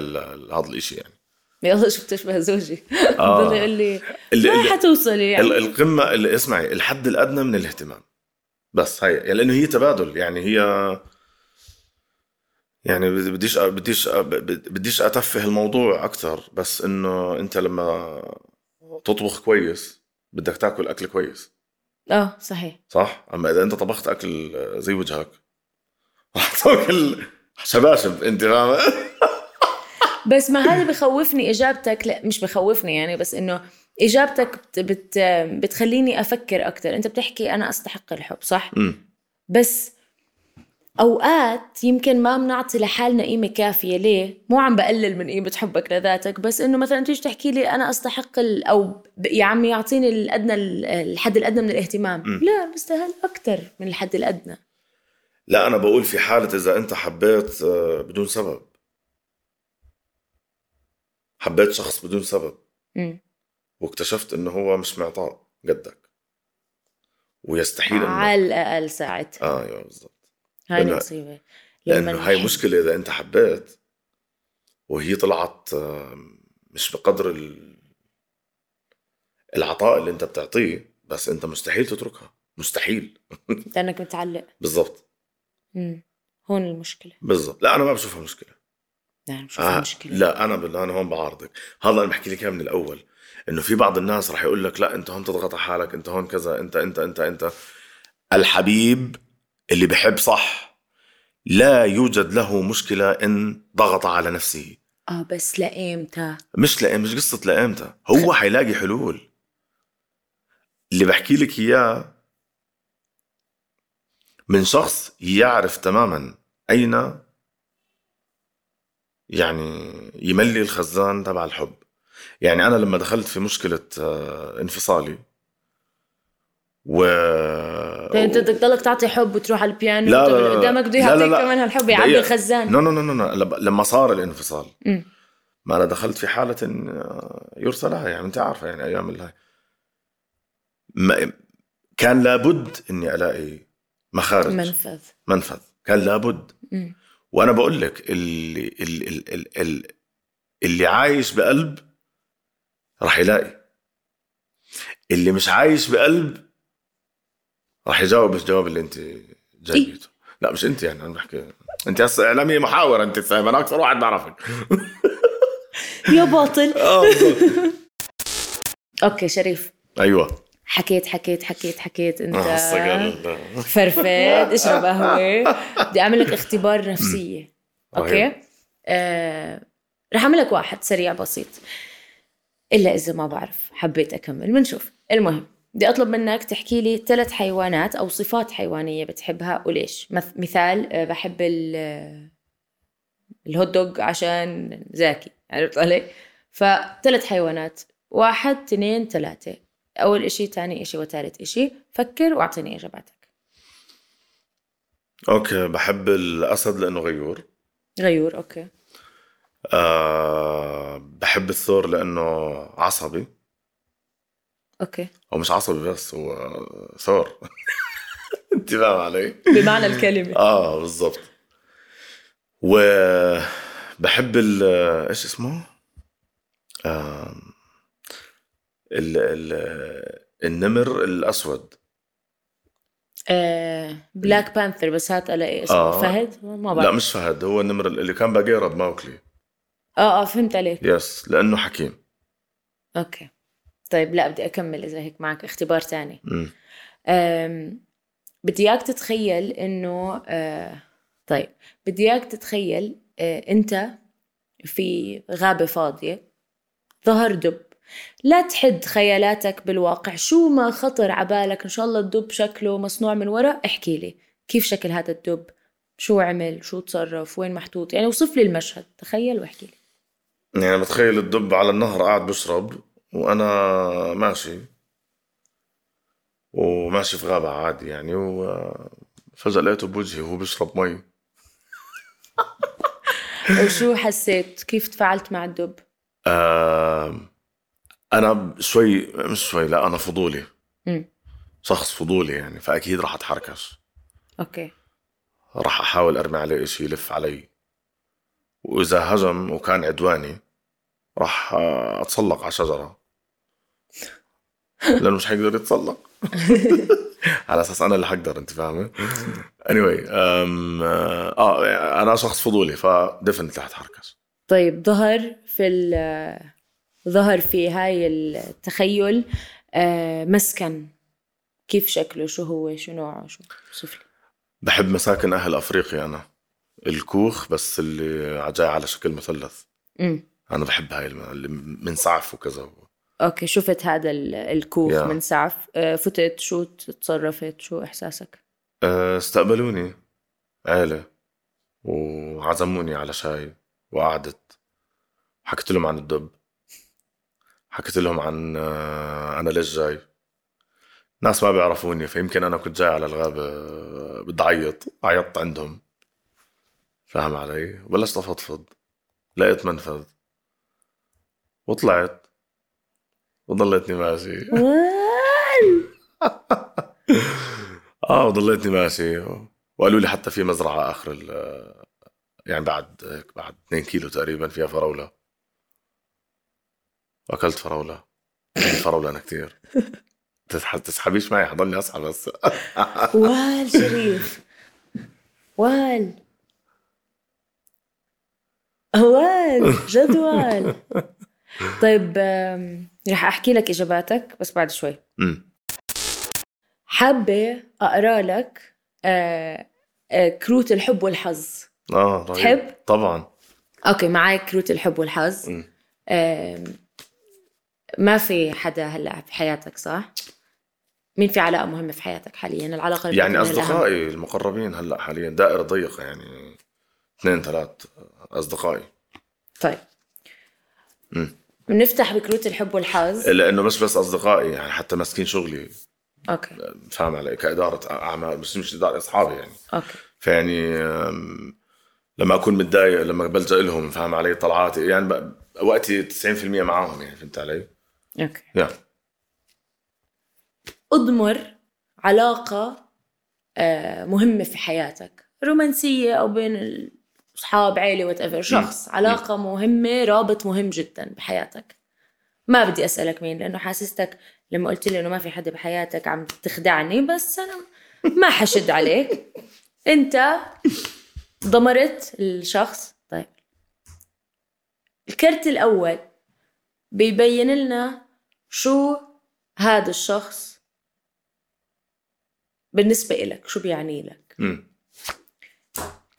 هذا الإشي يعني. يلا شو بتشبه زوجي؟ [LAUGHS] آه. بضل يقول لي ما حتوصلي يعني. القمة اللي اسمعي الحد الأدنى من الاهتمام. بس هي يعني لأنه هي تبادل يعني هي يعني بديش بديش بديش أتفه الموضوع أكثر بس إنه أنت لما تطبخ كويس بدك تاكل أكل كويس. آه صحيح. صح؟ أما إذا أنت طبخت أكل زي وجهك. تاكل شباشب أنت فاهمه [LAUGHS] بس ما هذا بخوفني إجابتك لا مش بخوفني يعني بس إنه إجابتك بت بت بتخليني أفكر أكثر أنت بتحكي أنا أستحق الحب صح؟ م. بس أوقات يمكن ما بنعطي لحالنا قيمة كافية. ليه؟ مو عم بقلل من قيمة حبك لذاتك بس إنه مثلا تيجي تحكي لي أنا أستحق ال... أو يا عمي يعطيني الأدنى الحد الأدنى من الاهتمام. م. لا بستاهل أكثر من الحد الأدنى. لا أنا بقول في حالة إذا أنت حبيت آه، بدون سبب. حبيت شخص بدون سبب. م. واكتشفت إنه هو مش معطاء قدك ويستحيل على الأقل ساعتها. آه أيوه بالضبط هاي مصيبة. لأنه هاي مشكلة إذا أنت حبيت وهي طلعت مش بقدر العطاء اللي أنت بتعطيه بس أنت مستحيل تتركها. مستحيل. [LAUGHS] لأنك متعلق. بالضبط. هون المشكلة. بالضبط. لا أنا ما بشوفها مشكلة. لا بشوفها آه مشكلة. لا أنا بال... أنا هون بعارضك. هذا أنا بحكي لك اياها من الأول إنه في بعض الناس رح يقول لك لا أنت هون تضغط على حالك أنت هون كذا أنت أنت أنت أنت. الحبيب اللي بحب صح لا يوجد له مشكلة إن ضغط على نفسه. آه بس لايمتى مش لا مش قصة لايمتى هو حيلاقي حلول. اللي بحكي لك إياه من شخص يعرف تماما أين يعني يملي الخزان تبع الحب. يعني أنا لما دخلت في مشكلة آه، انفصالي و انت بدك تضلك تعطي حب وتروح على البيانو لا لا لا قدامك بده يعطيك كمان هالحب. يعبي الخزان no no no no لما صار الانفصال م. ما أنا دخلت في حالة آه، يرثى لها يعني أنت عارفة يعني أيام الهاي ما كان لابد إني ألاقي مخارج. منفذ. منفذ. كان لابد. م. وأنا بقول لك اللي اللي, اللي, اللي عايش بقلب راح يلاقي. اللي مش عايش بقلب راح يجاوب الجواب اللي انت جايبته. لا مش انت يعني أنا بحكي انت هسه اعلامية محاورة انت فاهم أنا أكثر واحد بعرفك. [LAUGHS] يا باطل. [LAUGHS] آه [LAUGHS] okay شريف. أيوه. حكيت حكيت حكيت حكيت. أنت آه، فرفد اشرب قهوة. بدي أعمل لك اختبار نفسية. okay؟ آه، رح أعمل لك واحد سريع بسيط. إلا إذا ما بعرف حبيت أكمل. بنشوف. المهم. بدي أطلب منك تحكي لي ثلاث حيوانات أو صفات حيوانية بتحبها وليش؟ مثال آه، بحب ال hot dog عشان زاكي عرفت علي؟ فثلاث حيوانات واحد اثنين ثلاثة. أول إشي ثاني إشي وثالث إشي فكر وأعطيني إجاباتك. okay بحب الأسد لأنه غيور. غيور okay. أه بحب الثور لأنه عصبي. okay. هو مش عصبي بس هو ثور [LAUGHS] انت فاهم علي؟ بمعنى الكلمة. آه بالضبط. وبحب ال إيش اسمه؟ آه ال ال النمر الأسود. آه black panther بس هات على اسمه. آه. فهد؟ ما بعرف. لا مش فهد هو النمر اللي كان باغيرا بماوكلي آه آه فهمت عليك. yes لأنه حكيم. okay. طيب لا بدي أكمل إذا هيك معك اختبار ثاني بدي إياك تتخيل إنه آه طيب بدي إياك تتخيل آه أنت في غابة فاضية ظهر دب. لا تحد خيالاتك بالواقع. شو ما خطر عبالك إن شاء الله الدب شكله مصنوع من ورق. احكي لي كيف شكل هذا الدب؟ شو عمل؟ شو تصرف؟ وين محطوط؟ يعني وصف لي المشهد تخيل واحكي لي. يعني بتخيل الدب على النهر قاعد بشرب وأنا ماشي. وماشي في غابة عادي يعني وفجأة لقيته بوجهي وهو بيشرب مي. [LAUGHS] وشو حسيت؟ كيف تفاعلت مع الدب؟ آه أنا شوي مش شوي لا أنا فضولي. م. شخص فضولي يعني فأكيد راح أتحركش. okay. راح أحاول أرمي عليه إشي يلف علي. وإذا هجم وكان عدواني راح أتسلق على شجره [LAUGHS] لأنه مش حيقدر يتسلق [LAUGHS] على أساس أنا اللي حقدر أنت فاهمه anyway um, آه أنا شخص فضولي فديفنتلي حتحركش طيب ظهر في ظهر في هاي التخيل آه، مسكن. كيف شكله؟ شو هو؟ شو نوعه؟ شو بحب مساكن أهل أفريقيا أنا. الكوخ بس اللي جاي على شكل مثلث. امم أنا بحب هاي اللي من سعف وكذا أوكي شفت هذا الكوخ yeah. من سعف. آه، فتت شو تصرفت شو إحساسك؟ آه، استقبلوني. عيلة. وعزموني على شاي. وقعدت. حكيت لهم عن الدب. حكيت لهم عن آه، أنا ليش جاي. ناس ما بيعرفوني فيمكن أنا كنت جاي على الغابه آه، بدي أعيط. عيطت عندهم. فاهم علي؟ وبلشت أفضفض. لقيت منفذ. وطلعت. وضليتني ماشي [LAUGHS] آه وضليتني ماشي وقالوا لي حتى في مزرعة آخر يعني بعد بعد 2 كيلو تقريبا فيها فراولة. واكلت فراولة. فراولة أنا كثير [LAUGHS] تسحبيش معي حضلني اسحب بس. [LAUGHS] وال شريف. وال! وال! جد وال طيب رح أحكي لك إجاباتك بس بعد شوي. حابة أقرأ لك آه، آه، كروت الحب والحظ. آه رهيب. تحب؟ طبعا. okay معي كروت الحب والحظ. ما في حدا هلأ في حياتك صح؟ مين في علاقة مهمة في حياتك حاليا؟ العلاقة يعني أصدقائي المقربين هلأ حاليا. دائرة ضيقه يعني. اثنين ثلاث أصدقائي. طيب. بنفتح بكروت الحب والحظ. لأنه مش بس أصدقائي يعني حتى ماسكين شغلي. okay. فاهم علي؟ كإدارة أعمال بس مش إدارة أصحابي يعني. okay. فيعني لما أكون متضايق لما بلجأ لهم فاهم علي؟ طلعاتي يعني وقتي 90% معاهم يعني فهمت علي؟ okay. yeah. أضمر علاقة آه، مهمة في حياتك رومانسية أو بين أصحاب عيلة whatever شخص م. علاقة م. مهمة رابط مهم جدا بحياتك. ما بدي أسألك مين لأنه حاسستك لما قلت لي إنه ما في حدا بحياتك عم تخدعني بس أنا ما حشد عليك. [LAUGHS] أنت ضمرت الشخص؟ طيب. الكرت الأول بيبين لنا شو هذا الشخص بالنسبة إلك شو بيعني لك.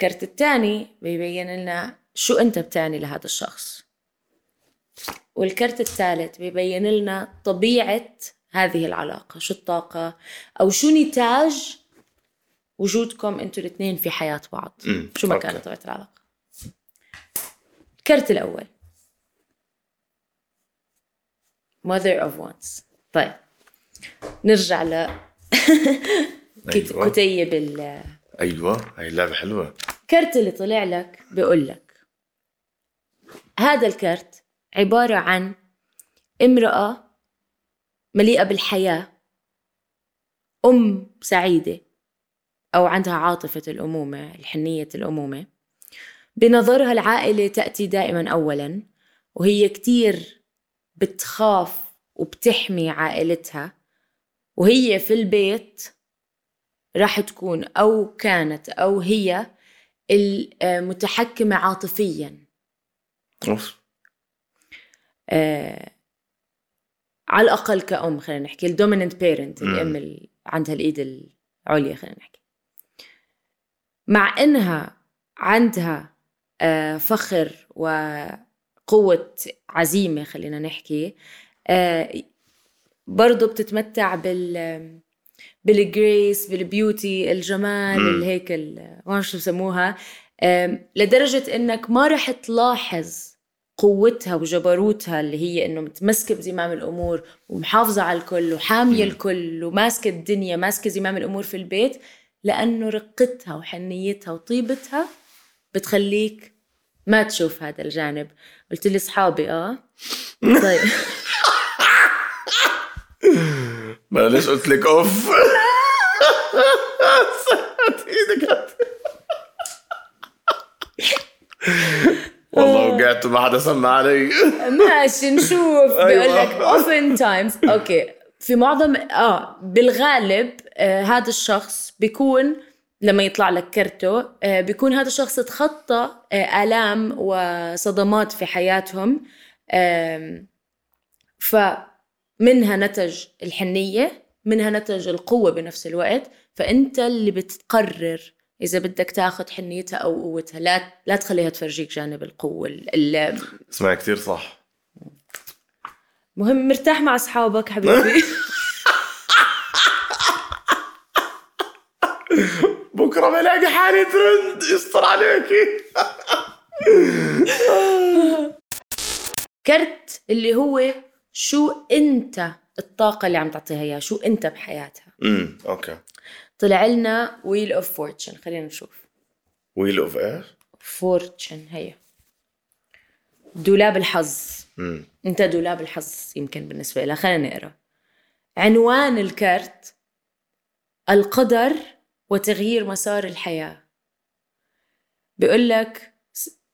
الكرت الثاني بيبين لنا شو أنت بتعني لهذا الشخص. والكرت الثالث بيبين لنا طبيعة هذه العلاقة شو الطاقة أو شو نتاج وجودكم أنتوا الاثنين في حياة بعض. شو ما كانت طبيعة العلاقة؟ الكرت الأول. Mother of wands. طيب نرجع ل [LAUGHS] أيوة. كتيب ال أيوه هاي اللعبة حلوة. الكرت اللي طلع لك بيقول لك هذا الكرت عبارة عن امرأة مليئة بالحياة أم سعيدة أو عندها عاطفة الأمومة الحنية الأمومة. بنظرها العائلة تأتي دائما أولا وهي كتير بتخاف وبتحمي عائلتها. وهي في البيت راح تكون أو كانت أو هي المتحكمة عاطفيا. Oof آه على الأقل كأم خلينا نحكي. ال dominant parent. الأم اللي عندها الإيد العليا خلينا نحكي. مع إنها عندها آه فخر وقوة عزيمة خلينا نحكي آه برضو بتتمتع بال بال grace بال beauty الجمال مم. اللي هيك ال- ما شو بسموها لدرجة إنك ما رح تلاحظ قوتها وجبروتها اللي هي إنه متمسكة بزمام الأمور ومحافظة على الكل وحامية مم. الكل وماسكة الدنيا ماسكة زمام الأمور في البيت لأنه رقتها وحنيتها وطيبتها بتخليك ما تشوف هذا الجانب قلت لي أصحابي آه [LAUGHS] طيب [LAUGHS] ما ليش قلت لك أوف؟ إيدك والله وقعت وما حدا سمع علي. ماشي نشوف. أيوة. بيقول لك often times. أوكي. في معظم آه بالغالب آه هذا الشخص بيكون لما يطلع لك كرته آه بيكون هذا الشخص تخطى آه آلام وصدمات في حياتهم. آم، فمنها نتج الحنية منها نتج القوة بنفس الوقت. فأنت اللي بتقرر إذا بدك تاخذ حنيتها أو قوتها. لا لا تخليها تفرجيك جانب القوة ال- اسمعي كثير صح. مهم مرتاح مع أصحابك حبيبي. [LAUGHS] بكرة بلاقي حالي ترند يستر عليكي كرت اللي هو شو انت الطاقة اللي عم تعطيها إياها؟ شو انت بحياتها؟ امم أوكي. طلع لنا wheel of fortune خلينا نشوف. wheel of إيش؟ fortune هي. دولاب الحظ. امم انت دولاب الحظ يمكن بالنسبة لها خلينا نقرأ. عنوان الكرت القدر وتغيير مسار الحياة. بيقول لك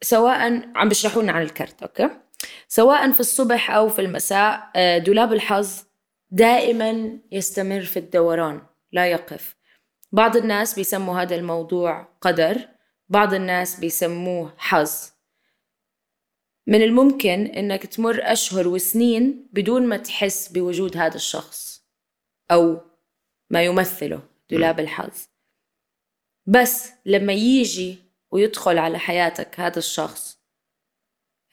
سواء عم بيشرحوا لنا عن الكرت okay؟ سواء في الصبح أو في المساء آه، دولاب الحظ دائما يستمر في الدوران لا يقف. بعض الناس بيسموا هذا الموضوع قدر بعض الناس بيسموه حظ. من الممكن إنك تمر أشهر وسنين بدون ما تحس بوجود هذا الشخص أو ما يمثله دولاب الحظ. بس لما يجي ويدخل على حياتك هذا الشخص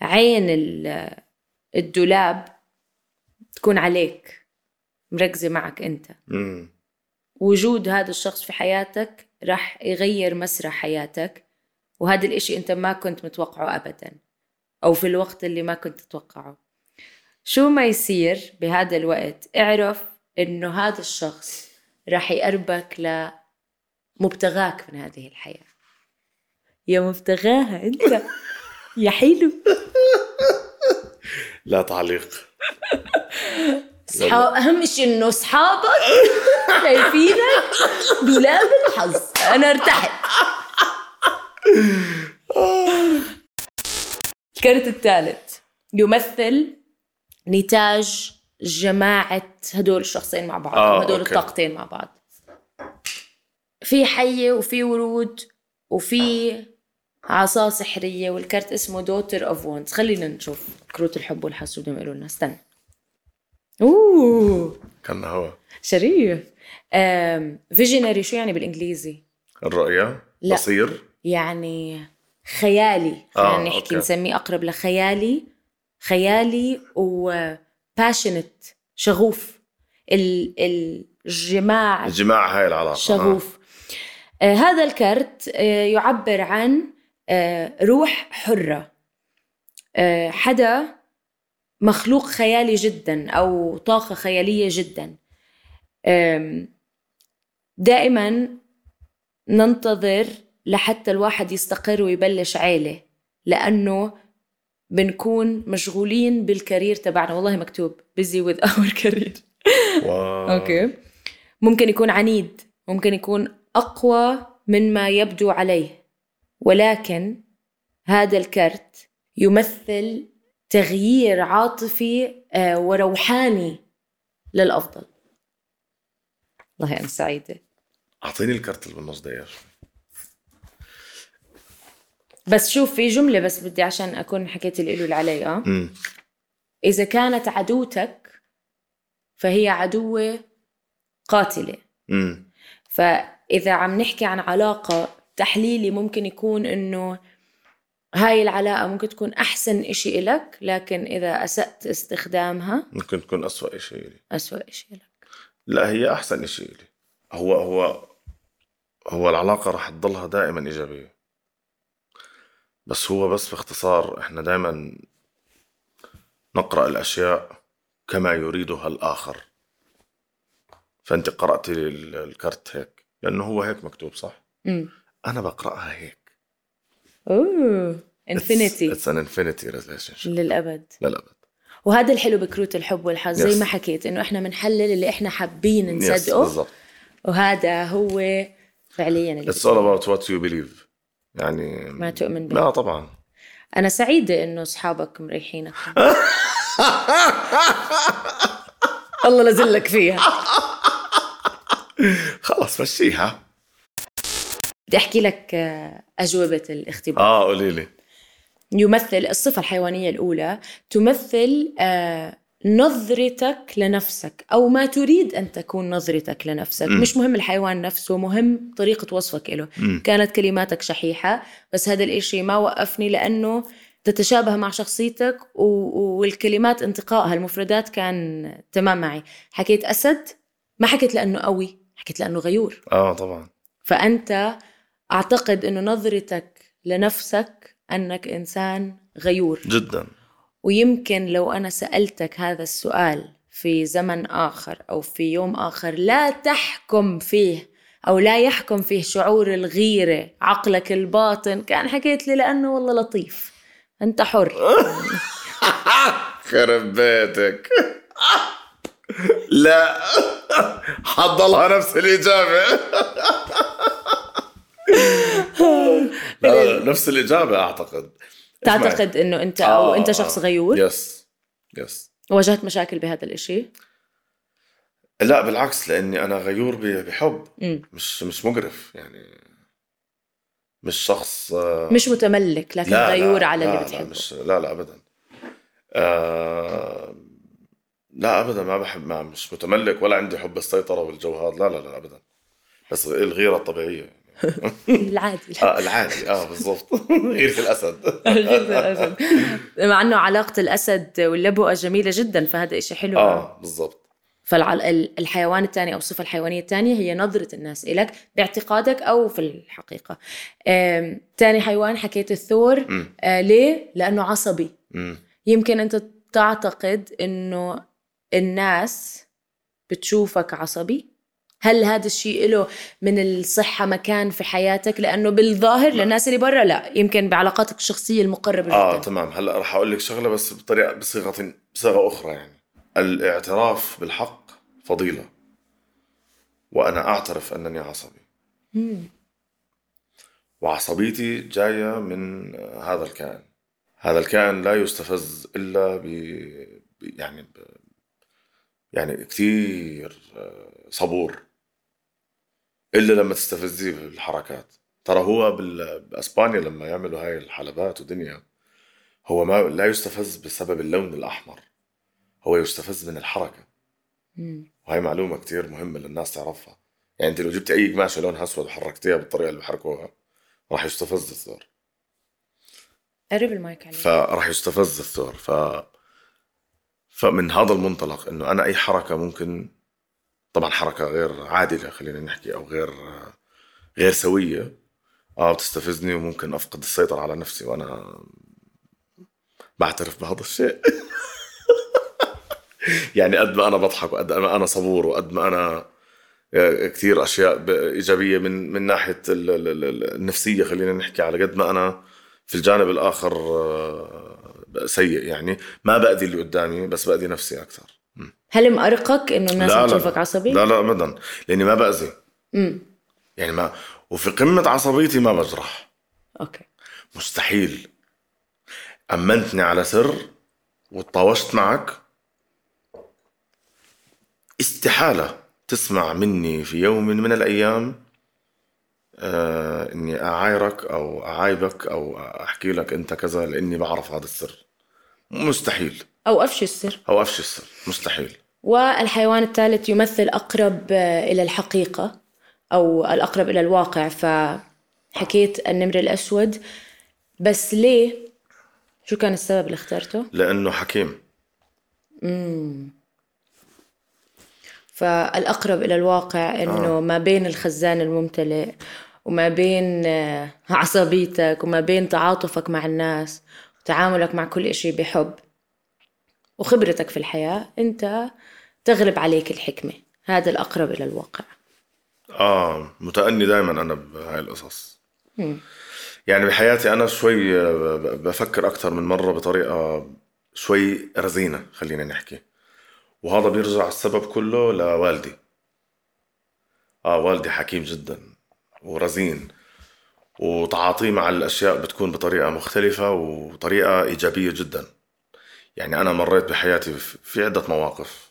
عين ال- الدولاب تكون عليك مركزة معك أنت. امم وجود هذا الشخص في حياتك راح يغير مسرح حياتك وهذا الإشي أنت ما كنت متوقعه ابدا أو في الوقت اللي ما كنت تتوقعه. شو ما يصير بهذا الوقت؟ اعرف إنه هذا الشخص راح يقربك لمبتغاك من هذه الحياة. يا مبتغاها أنت. يا حلو. لا تعليق. صحاب أهم شيء إنه اصحابك [LAUGHS] شايفينك دولاب الحظ. أنا ارتحت. الكرت الثالث. يمثل نتاج جماعة هدول الشخصين مع بعض آه، هدول أوكي. الطاقتين مع بعض. في حية وفي ورود وفي عصا سحرية والكرت اسمه daughter of wands خلينا نشوف. كروت الحب بدهم يقولوا لنا. استنى. أوه. كان هوا. شريف. visionary شو يعني بالإنجليزي؟ الرؤية لا. بصير. يعني خيالي. خلينا آه، نحكي okay. نسميه أقرب لخيالي. خيالي و patient شغوف. ال- الجماع. الجماع هاي العلاقة. شغوف. آه. هذا الكرت آه يعبر عن آه روح حرة. آه، حدا مخلوق خيالي جدا حدا مخلوق خيالي جدا. دائما ننتظر لحتى الواحد يستقر ويبلش عيلة لأنه بنكون مشغولين بالكارير تبعنا. والله مكتوب busy with our career. أوكي. ممكن يكون عنيد ممكن يكون أقوى من ما يبدو عليه. ولكن هذا الكرت يمثل تغيير عاطفي آه، وروحاني للأفضل. والله أنا سعيدة. أعطيني الكرت اللي بالنص دقيقه بس شوف في جملة بس بدي عشان أكون حكيت اللي له علي آه؟ إذا كانت عدوتك فهي عدوة قاتلة. مم. فإذا عم نحكي عن علاقة تحليلي ممكن يكون إنه هاي العلاقة ممكن تكون أحسن إشي إلك لكن إذا أسأت استخدامها ممكن تكون أسوأ إشي إلي. أسوأ إشي إلك. لا هي أحسن إشي إلي. هو هو هو العلاقة رح تضلها دائما إيجابية. بس هو بس باختصار إحنا دائما نقرأ الأشياء كما يريدها الآخر. فأنت قرأتي الكرت هيك. لأنه هو هيك مكتوب صح؟ م. أنا بقرأها هيك. oh infinity it's an infinity relation للأبد. للأبد. وهذا الحلو بكروت الحب والحظ زي ما حكيت إنه إحنا بنحلل اللي إحنا حابين نصدقه. بالضبط. وهذا هو فعليا it's all about what you believe يعني ما تؤمن به لا طبعا. أنا سعيدة إنه أصحابك مريحينك [LAUGHS] الله لزلك فيها. خلص مشيها. بدي أحكي لك آه، أجوبة الاختبار. آه قولي لي. يمثل الصفة الحيوانية الأولى تمثل آه، نظرتك لنفسك أو ما تريد أن تكون نظرتك لنفسك. م. مش مهم الحيوان نفسه مهم طريقة وصفك له. م. كانت كلماتك شحيحة بس هذا الإشي ما وقفني لأنه تتشابه مع شخصيتك والكلمات انتقائها المفردات كان تمام معي. حكيت أسد؟ ما حكيت لأنه قوي حكيت لأنه غيور. آه طبعا. فأنت أعتقد إنه نظرتك لنفسك أنك إنسان غيور. جدا. ويمكن لو أنا سألتك هذا السؤال في زمن آخر أو في يوم آخر لا تحكم فيه أو لا يحكم فيه شعور الغيرة عقلك الباطن. كان حكيت لي لأنه والله لطيف. أنت حر. [LAUGHS] خرب بيتك. [LAUGHS] لا. [LAUGHS] حضلها نفس الإجابة. لا [LAUGHS] نفس الإجابة أعتقد. تعتقد إنه أنت أو آه أنت شخص غيور؟ yes yes واجهت مشاكل بهذا الإشي؟ لا بالعكس لأني أنا غيور بحب. م. مش مش مقرف يعني. مش شخص آه مش متملك لكن لا غيور لا على لا اللي بتحبه. لا مش لا لا أبدا. آه لا ابدا ما بحب ما مش متملك ولا عندي حب السيطرة والجو هذا لا لا لا ابدا. بس الغيرة الطبيعية. [LAUGHS] العادي. آه العادي. آه بالضبط. [LAUGHS] غيرة الأسد. غيرة الأسد. مع إنه علاقة الأسد واللبؤة جميلة جدا فهذا إشي حلو. آه بالضبط. فالحيوان الثاني أو الصفة الحيوانية الثانية هي نظرة الناس إلك باعتقادك أو في الحقيقة. ثاني حيوان حكيت الثور آه ليه؟ لأنه عصبي. م. يمكن أنت تعتقد إنه الناس بتشوفك عصبي هل هذا الشيء له من الصحة مكان في حياتك؟ لأنه بالظاهر لا. للناس اللي برا لا يمكن بعلاقاتك الشخصية المقربة آه جدا. تمام. هلا رح أقول لك شغلة بس بطريقة بصيغة بصيغة أخرى يعني. الاعتراف بالحق فضيلة. وأنا أعترف أنني عصبي. مم. وعصبيتي جاية من هذا الكائن. هذا الكائن لا يستفز إلا ب يعني ب... يعني كثير آه، صبور. إلا لما تستفزيه بالحركات ترى هو بأسبانيا لما يعملوا هاي الحلبات ودنيا هو ما لا يستفز بسبب اللون الأحمر هو يستفز من الحركة. وهي معلومة كتير مهمة للناس تعرفها. يعني أنت لو جبت أي قماشه لونها أسود وحركتيها بالطريقة اللي بحركوها راح يستفز الثور. قرب المايك عليك. فراح يستفز الثور. ف فمن هذا المنطلق إنه أنا أي حركة ممكن طبعا حركة غير عادلة خلينا نحكي أو غير غير سوية. آه بتستفزني وممكن أفقد السيطرة على نفسي وأنا بعترف بهذا الشيء. [LAUGHS] يعني قد ما أنا بضحك وقد ما أنا صبور وقد ما أنا آه، كثير أشياء إيجابية من من ناحية النفسية خلينا نحكي على قد ما أنا في الجانب الآخر آه، سيء يعني. ما بأذي اللي قدامي بس بأذي نفسي أكثر. هل مأرقك إنه الناس تشوفك عصبي؟ لا لا ابدا. لأني ما بأذي. يعني ما وفي قمة عصبيتي ما بجرح. أوكي. مستحيل. أمنتني على سر وتطاوشت معك. استحالة تسمع مني في يوم من الأيام آه إني أعايرك أو أعايبك أو أحكي لك أنت كذا لأني بعرف هذا السر. مستحيل. أو افشي السر. أو افشي السر. مستحيل. والحيوان الثالث يمثل أقرب إلى الحقيقة أو الأقرب إلى الواقع فحكيت النمر الأسود. بس ليه؟ شو كان السبب اللي اخترته؟ لأنه حكيم. امم فالأقرب إلى الواقع إنه آه. ما بين الخزان الممتلئ وما بين آه، عصبيتك وما بين تعاطفك مع الناس وتعاملك مع كل إشي بحب. وخبرتك في الحياة أنت تغلب عليك الحكمة. هذا الأقرب إلى الواقع. آه متأني دائما أنا بهاي القصص. يعني بحياتي أنا شوي آه، بفكر أكثر من مرة بطريقة شوي رزينة خلينا نحكي. وهذا بيرجع السبب كله لوالدي. آه والدي حكيم جدا ورزين. وتعاطيه مع الأشياء بتكون بطريقة مختلفة وطريقة إيجابية جدا. يعني أنا مريت بحياتي في عدة مواقف.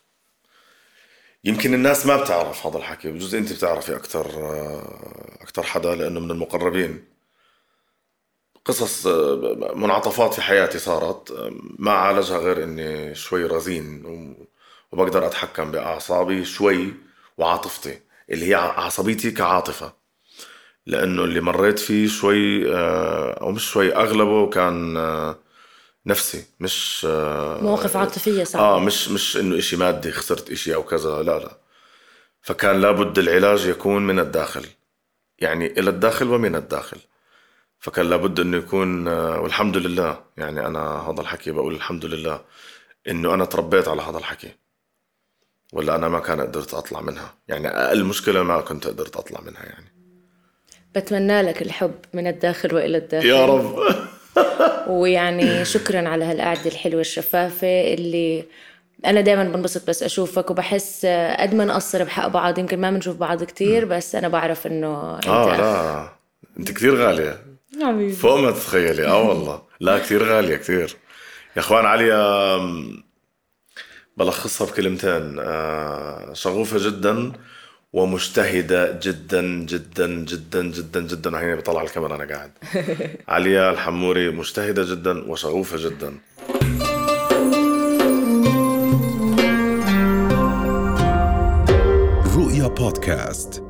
يمكن الناس ما بتعرف هذا الحكي بجوز أنت بتعرفي أكثر آه، أكثر حدا لأنه من المقربين. قصص آه، منعطفات في حياتي صارت آه، ما عالجها غير إني شوي رزين وبقدر أتحكم بأعصابي شوي وعاطفتي اللي هي عصبيتي كعاطفة. لأنه اللي مريت فيه شوي أو مش شوي أغلبه كان نفسي مش آه، مواقف عاطفية صعبه آه مش مش إنه إشي مادي خسرت إشي أو كذا لا لا. فكان لابد العلاج يكون من الداخل يعني إلى الداخل ومن الداخل. فكان لابد إنه يكون والحمد لله يعني أنا هذا الحكي بقول الحمد لله إنه أنا تربيت على هذا الحكي ولا أنا ما كان قدرت أطلع منها. يعني أقل مشكلة ما كنت قدرت أطلع منها يعني. بتمنى لك الحب من الداخل وإلى الداخل. يا رب. [LAUGHS] ويعني شكرا على هالقعدة الحلوة الشفافة اللي أنا دائما بنبسط بس أشوفك وبحس قد ما نقصر بحق بعض. يمكن ما بنشوف بعض كتير بس أنا بعرف إنه أنت آه لا. أنت كثير غالية. حبيبي. فوق ما تتخيلي. آه والله. لا كثير غالية كثير يا إخوان علي بلخصها بكلمتين. آه، شغوفة جدا. ومجتهدة جدا جدا جدا جدا جدا. وهيني بطلع الكاميرا أنا قاعد. [LAUGHS] عليا الحموري مجتهدة جدا وشغوفة جدا. رؤيا بودكاست.